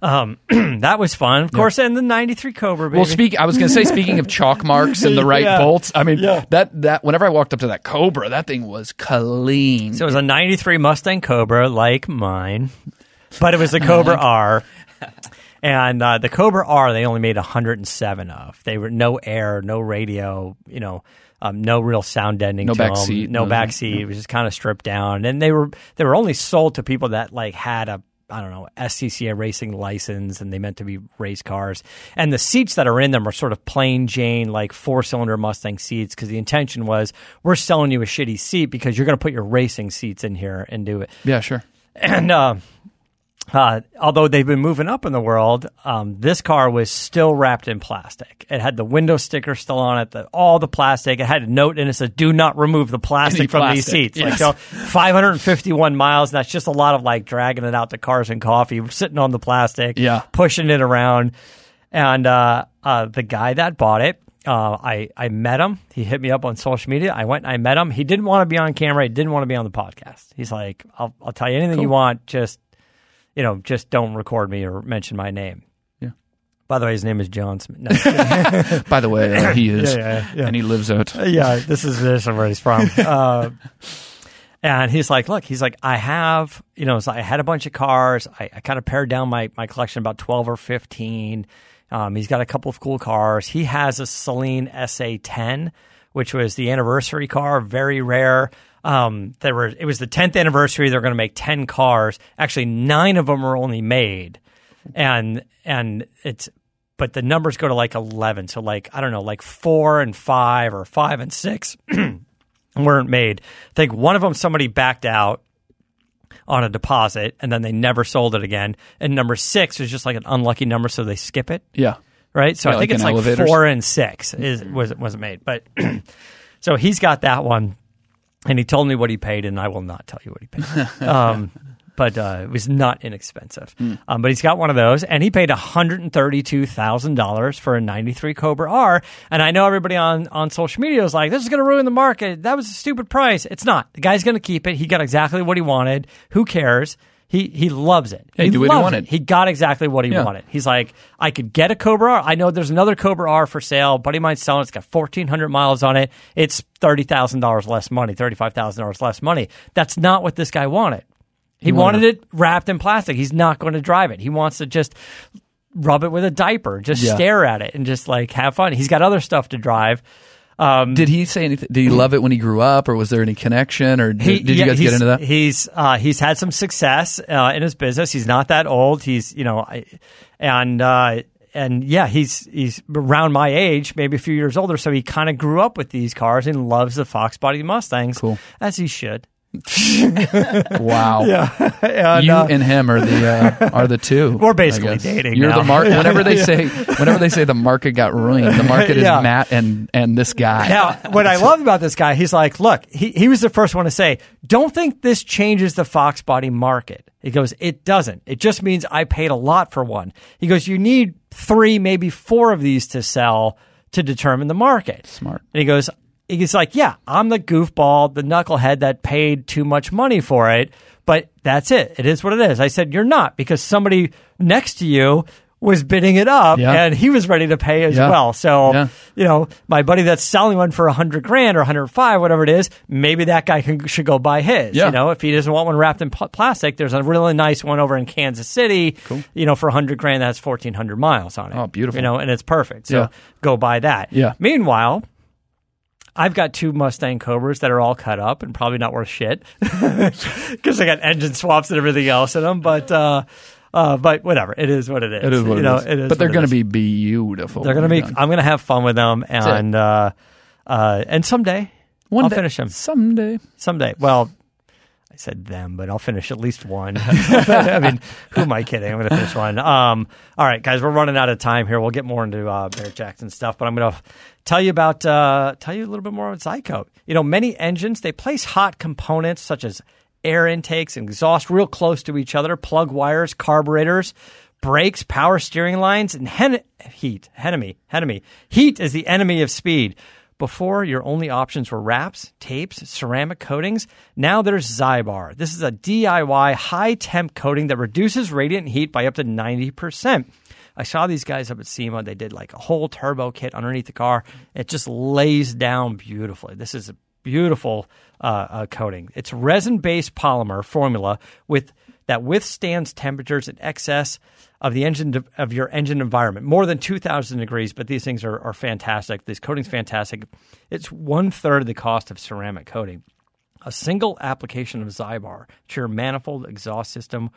Um, <clears throat> that was fun, of course, and the '93 Cobra. Baby. Well, speak. I was going to say, speaking of chalk <laughs> marks and the right Yeah. bolts. I mean, Yeah. that that whenever I walked up to that Cobra, that thing was clean. So it was a 93 Mustang Cobra like mine, but it was a Cobra <laughs> R. And uh, the Cobra R, they only made 107 of. They were no air, no radio, you know, um, no real sound deadening. No to back seat, no no- back seat. It was just kind of stripped down, and they were they were only sold to people that like had a I don't know SCCA racing license, and they meant to be race cars. And the seats that are in them are sort of plain Jane like four cylinder Mustang seats because the intention was we're selling you a shitty seat because you're going to put your racing seats in here and do it. yeah, sure. And uh, uh, although they've been moving up in the world, um, this car was still wrapped in plastic. It had the window sticker still on it, the, all the plastic. It had a note and it said, "Do not remove the plastic Any from these plastic, seats." Like so, 551 miles. And that's just a lot of like dragging it out to cars and coffee, sitting on the plastic, Yeah. pushing it around. And uh, uh, the guy that bought it, uh, I I met him. He hit me up on social media. I went and I met him. He didn't want to be on camera. He didn't want to be on the podcast. He's like, "I'll I'll tell you anything you want. Just you know, just don't record me or mention my name." Yeah. By the way, his name is John Smith. No, <laughs> By the way, uh, he is, Yeah, yeah, yeah. and he lives out. yeah, this is this is where he's from. Uh, and he's like, look, he's like, I have, you know, so I had a bunch of cars. I, I kind of pared down my, my collection about 12 or 15. Um, he's got a couple of cool cars. He has a Saleen SA10, which was the anniversary car, very rare. Um, there were, it was the 10th anniversary. They're going to make 10 cars. Actually, nine of them were only made. And, and it's, but the numbers go to like 11. So like, I don't know, like four and five or five and six <clears throat> weren't made. I think one of them somebody backed out on a deposit and then they never sold it again. And number six was just like an unlucky number, so they skip it. Yeah. Right. So Yeah, I think like it's like elevators. four and six is was wasn't made. But <clears throat> so he's got that one and he told me what he paid and I will not tell you what he paid. <laughs> um, but uh, it was not inexpensive. Hmm. Um, but he's got one of those, and he paid one hundred and thirty-two thousand dollars for a '93 Cobra R. And I know everybody on on social media is like, "This is going to ruin the market. That was a stupid price." It's not. The guy's going to keep it. He got exactly what he wanted. Who cares? He he loves it. Yeah, he did what he wanted. it. He got exactly what he Yeah. wanted. He's like, I could get a Cobra R. I know there's another Cobra R for sale. Buddy mine's selling. it. It's got 1,400 miles on it. It's thirty thousand dollars less money, thirty five thousand dollars less money. That's not what this guy wanted. He wanted it wrapped in plastic. He's not going to drive it. He wants to just rub it with a diaper, just Yeah. stare at it, and just like have fun. He's got other stuff to drive. Um, Did he say anything? Did he love it when he grew up, or was there any connection, or did, He- did you yeah, guys get into that? He's uh, he's had some success uh, in his business. He's not that old. He's you know, I, and uh, and yeah, he's he's around my age, maybe a few years older. So he kind of grew up with these cars and loves the Fox Body Mustangs, Cool. as he should. <laughs> Wow. Yeah. <laughs> And, you uh, and him are the uh, are the two. <laughs> We're basically dating You're now. the market. Whenever they say whenever they say the market got ruined, the market is Yeah. Matt and and this guy. Now, what I love about this guy, he's like, look, he, he was the first one to say, don't think this changes the Fox body market. He goes, it doesn't. It just means I paid a lot for one. He goes, you need three, maybe four of these to sell to determine the market. Smart. And he goes, he's like, yeah, I'm the goofball, the knucklehead that paid too much money for it, but that's it. It is what it is. I said, you're not because somebody next to you was bidding it up Yeah. and he was ready to pay as Yeah. well. So, Yeah. you know, my buddy that's selling one for a hundred grand or 105, whatever it is, maybe that guy can, should go buy his. You know, if he doesn't want one wrapped in pl- plastic, there's a really nice one over in Kansas City. You know, for a hundred grand, that's 1400 miles on it. Oh, beautiful. You know, and it's perfect. So Yeah. go buy that. Yeah. Meanwhile, I've got two Mustang Cobras that are all cut up and probably not worth shit <laughs> because I got engine swaps and everything else in them. But uh, uh, but whatever, it is what it is. It is what you it know, is. It is but they're going to be beautiful. They're going to be. done. I'm going to have fun with them, and uh, uh, and someday One I'll day- finish them. someday. Someday. Well, I said them, but I'll finish at least one. <laughs> I mean, who am I kidding? I'm going to finish one. Um, all right, guys, we're running out of time here. We'll get more into uh, Barrett Jackson stuff, but I'm going to tell you about uh, tell you a little bit more about Zycoat. You know, many engines they place hot components such as air intakes and exhaust real close to each other, plug wires, carburetors, brakes, power steering lines, and hen- heat. Enemy, enemy. Heat is the enemy of speed. Before, your only options were wraps, tapes, ceramic coatings. Now there's Zybar. This is a DIY high temp coating that reduces radiant heat by up to 90%. I saw these guys up at SEMA. They did like a whole turbo kit underneath the car. It just lays down beautifully. This is a beautiful uh, uh, coating. It's resin based polymer formula with that withstands temperatures in excess of the engine of your engine environment, more than 2,000 degrees. But these things are, are fantastic. This coating's fantastic. It's one third of the cost of ceramic coating. A single application of Zybar to your manifold exhaust system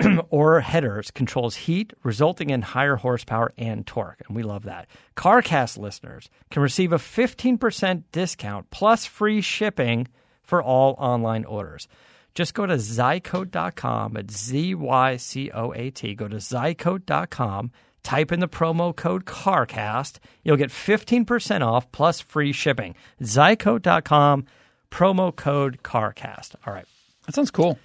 <clears throat> or headers controls heat, resulting in higher horsepower and torque. And we love that. CarCast listeners can receive a 15% discount plus free shipping for all online orders. Just go to zycoat.com. at Z Y C O A T. Go to zycoat.com. Type in the promo code CARCAST. You'll get 15% off plus free shipping. Zycoat.com, promo code CARCAST. All right. That sounds cool.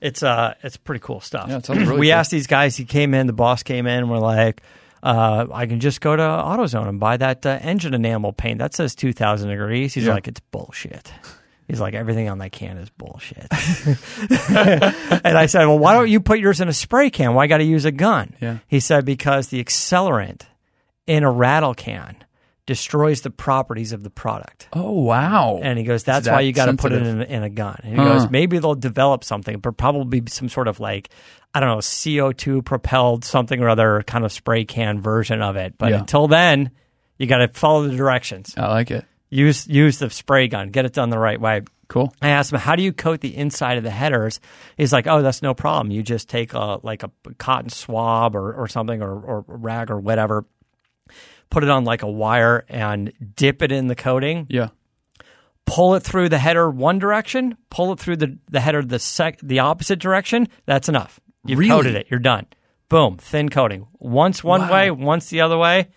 It's uh, it's pretty cool stuff. Yeah, really we cool. asked these guys. He came in. The boss came in. We're like, uh, I can just go to AutoZone and buy that uh, engine enamel paint that says two thousand degrees. He's Yeah. like, it's bullshit. He's like, everything on that can is bullshit. <laughs> and I said, well, why don't you put yours in a spray can? Why got to use a gun? Yeah. He said because the accelerant in a rattle can destroys the properties of the product. Oh wow! And he goes, "That's that why you got to put it in, in a gun." And he Huh. goes, "Maybe they'll develop something, but probably some sort of like I don't know, CO two propelled something or other kind of spray can version of it. But Yeah. until then, you got to follow the directions. I like it. Use use the spray gun. Get it done the right way." Cool. I asked him, "How do you coat the inside of the headers?" He's like, "Oh, that's no problem. You just take a like a cotton swab or, or something or, or rag or whatever." Put it on like a wire and dip it in the coating Yeah. pull it through the header one direction, pull it through the, the header the sec the opposite direction, that's enough. You've Really? coated it. You're done. Boom. Thin coating. Once one Wow. way, once the other way.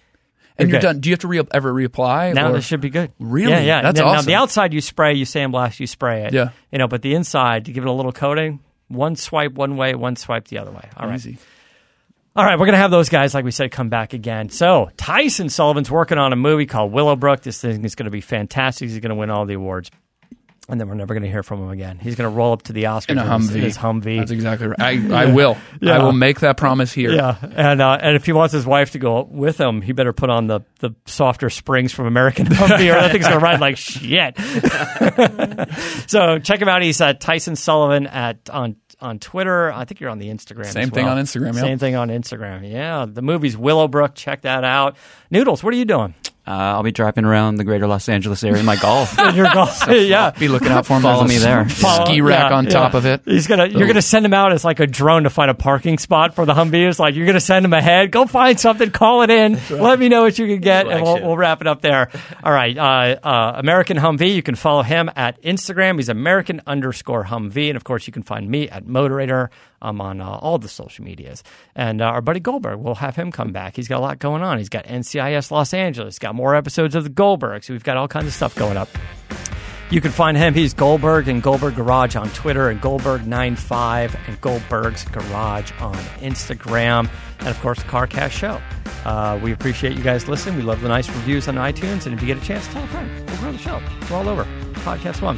And You're you're good. done. Do you have to re- ever reapply? Now or- this should be good. Really? Yeah, yeah. That's now, Now the outside you spray, you sandblast, you spray it. Yeah. You know, but the inside, to give it a little coating. One swipe one way, one swipe the other way. All right. All right, we're going to have those guys, like we said, come back again. So, Tyson Sullivan's working on a movie called Willowbrook. This thing is going to be fantastic. He's going to win all the awards. And then we're never going to hear from him again. He's going to roll up to the Oscars In a with his- Humvee. his Humvee. That's exactly right. I, <laughs> I will. Yeah. I will make that promise here. Yeah, and uh, and if he wants his wife to go with him, he better put on the, the softer springs from American <laughs> Humvee, or that thing's gonna ride like shit. <laughs> so check him out. He's at Tyson Sullivan at on on Twitter. I think you're on the Instagram. Same as thing on Instagram, yeah. Same thing on Instagram. Yeah, the movie's Willowbrook. Check that out. Noodles, what are you doing? Uh, I'll be driving around the greater Los Angeles area in my golf. <laughs> In your golf? <laughs> yeah. Be looking out for him. Follow me there. s- Follow- Ski rack yeah, on yeah. top of it. He's gonna. You're gonna send him out as like a drone to find a parking spot for the Humvee. It's like you're gonna send him ahead. Go find something. Call it in. Let me know what you can get, and we'll, we'll wrap it up there. All right. Uh, uh, American Humvee. You can follow him at Instagram. He's American underscore Humvee, and of course you can find me at Moderator. I'm on uh, all the social medias, and uh, our buddy Goldberg. We'll have him come back. He's got a lot going on. He's got NCIS Los Angeles. Got more episodes of the Goldberg. So we've got all kinds of stuff going up. You can find him. He's Goldberg and Goldberg Garage on Twitter and Goldberg95 and Goldberg's Garage on Instagram. And of course, the CarCast Show. Uh, we appreciate you guys listening. We love the nice reviews on iTunes. And if you get a chance, tell a friend. Grow the show. We're all over. Podcast One.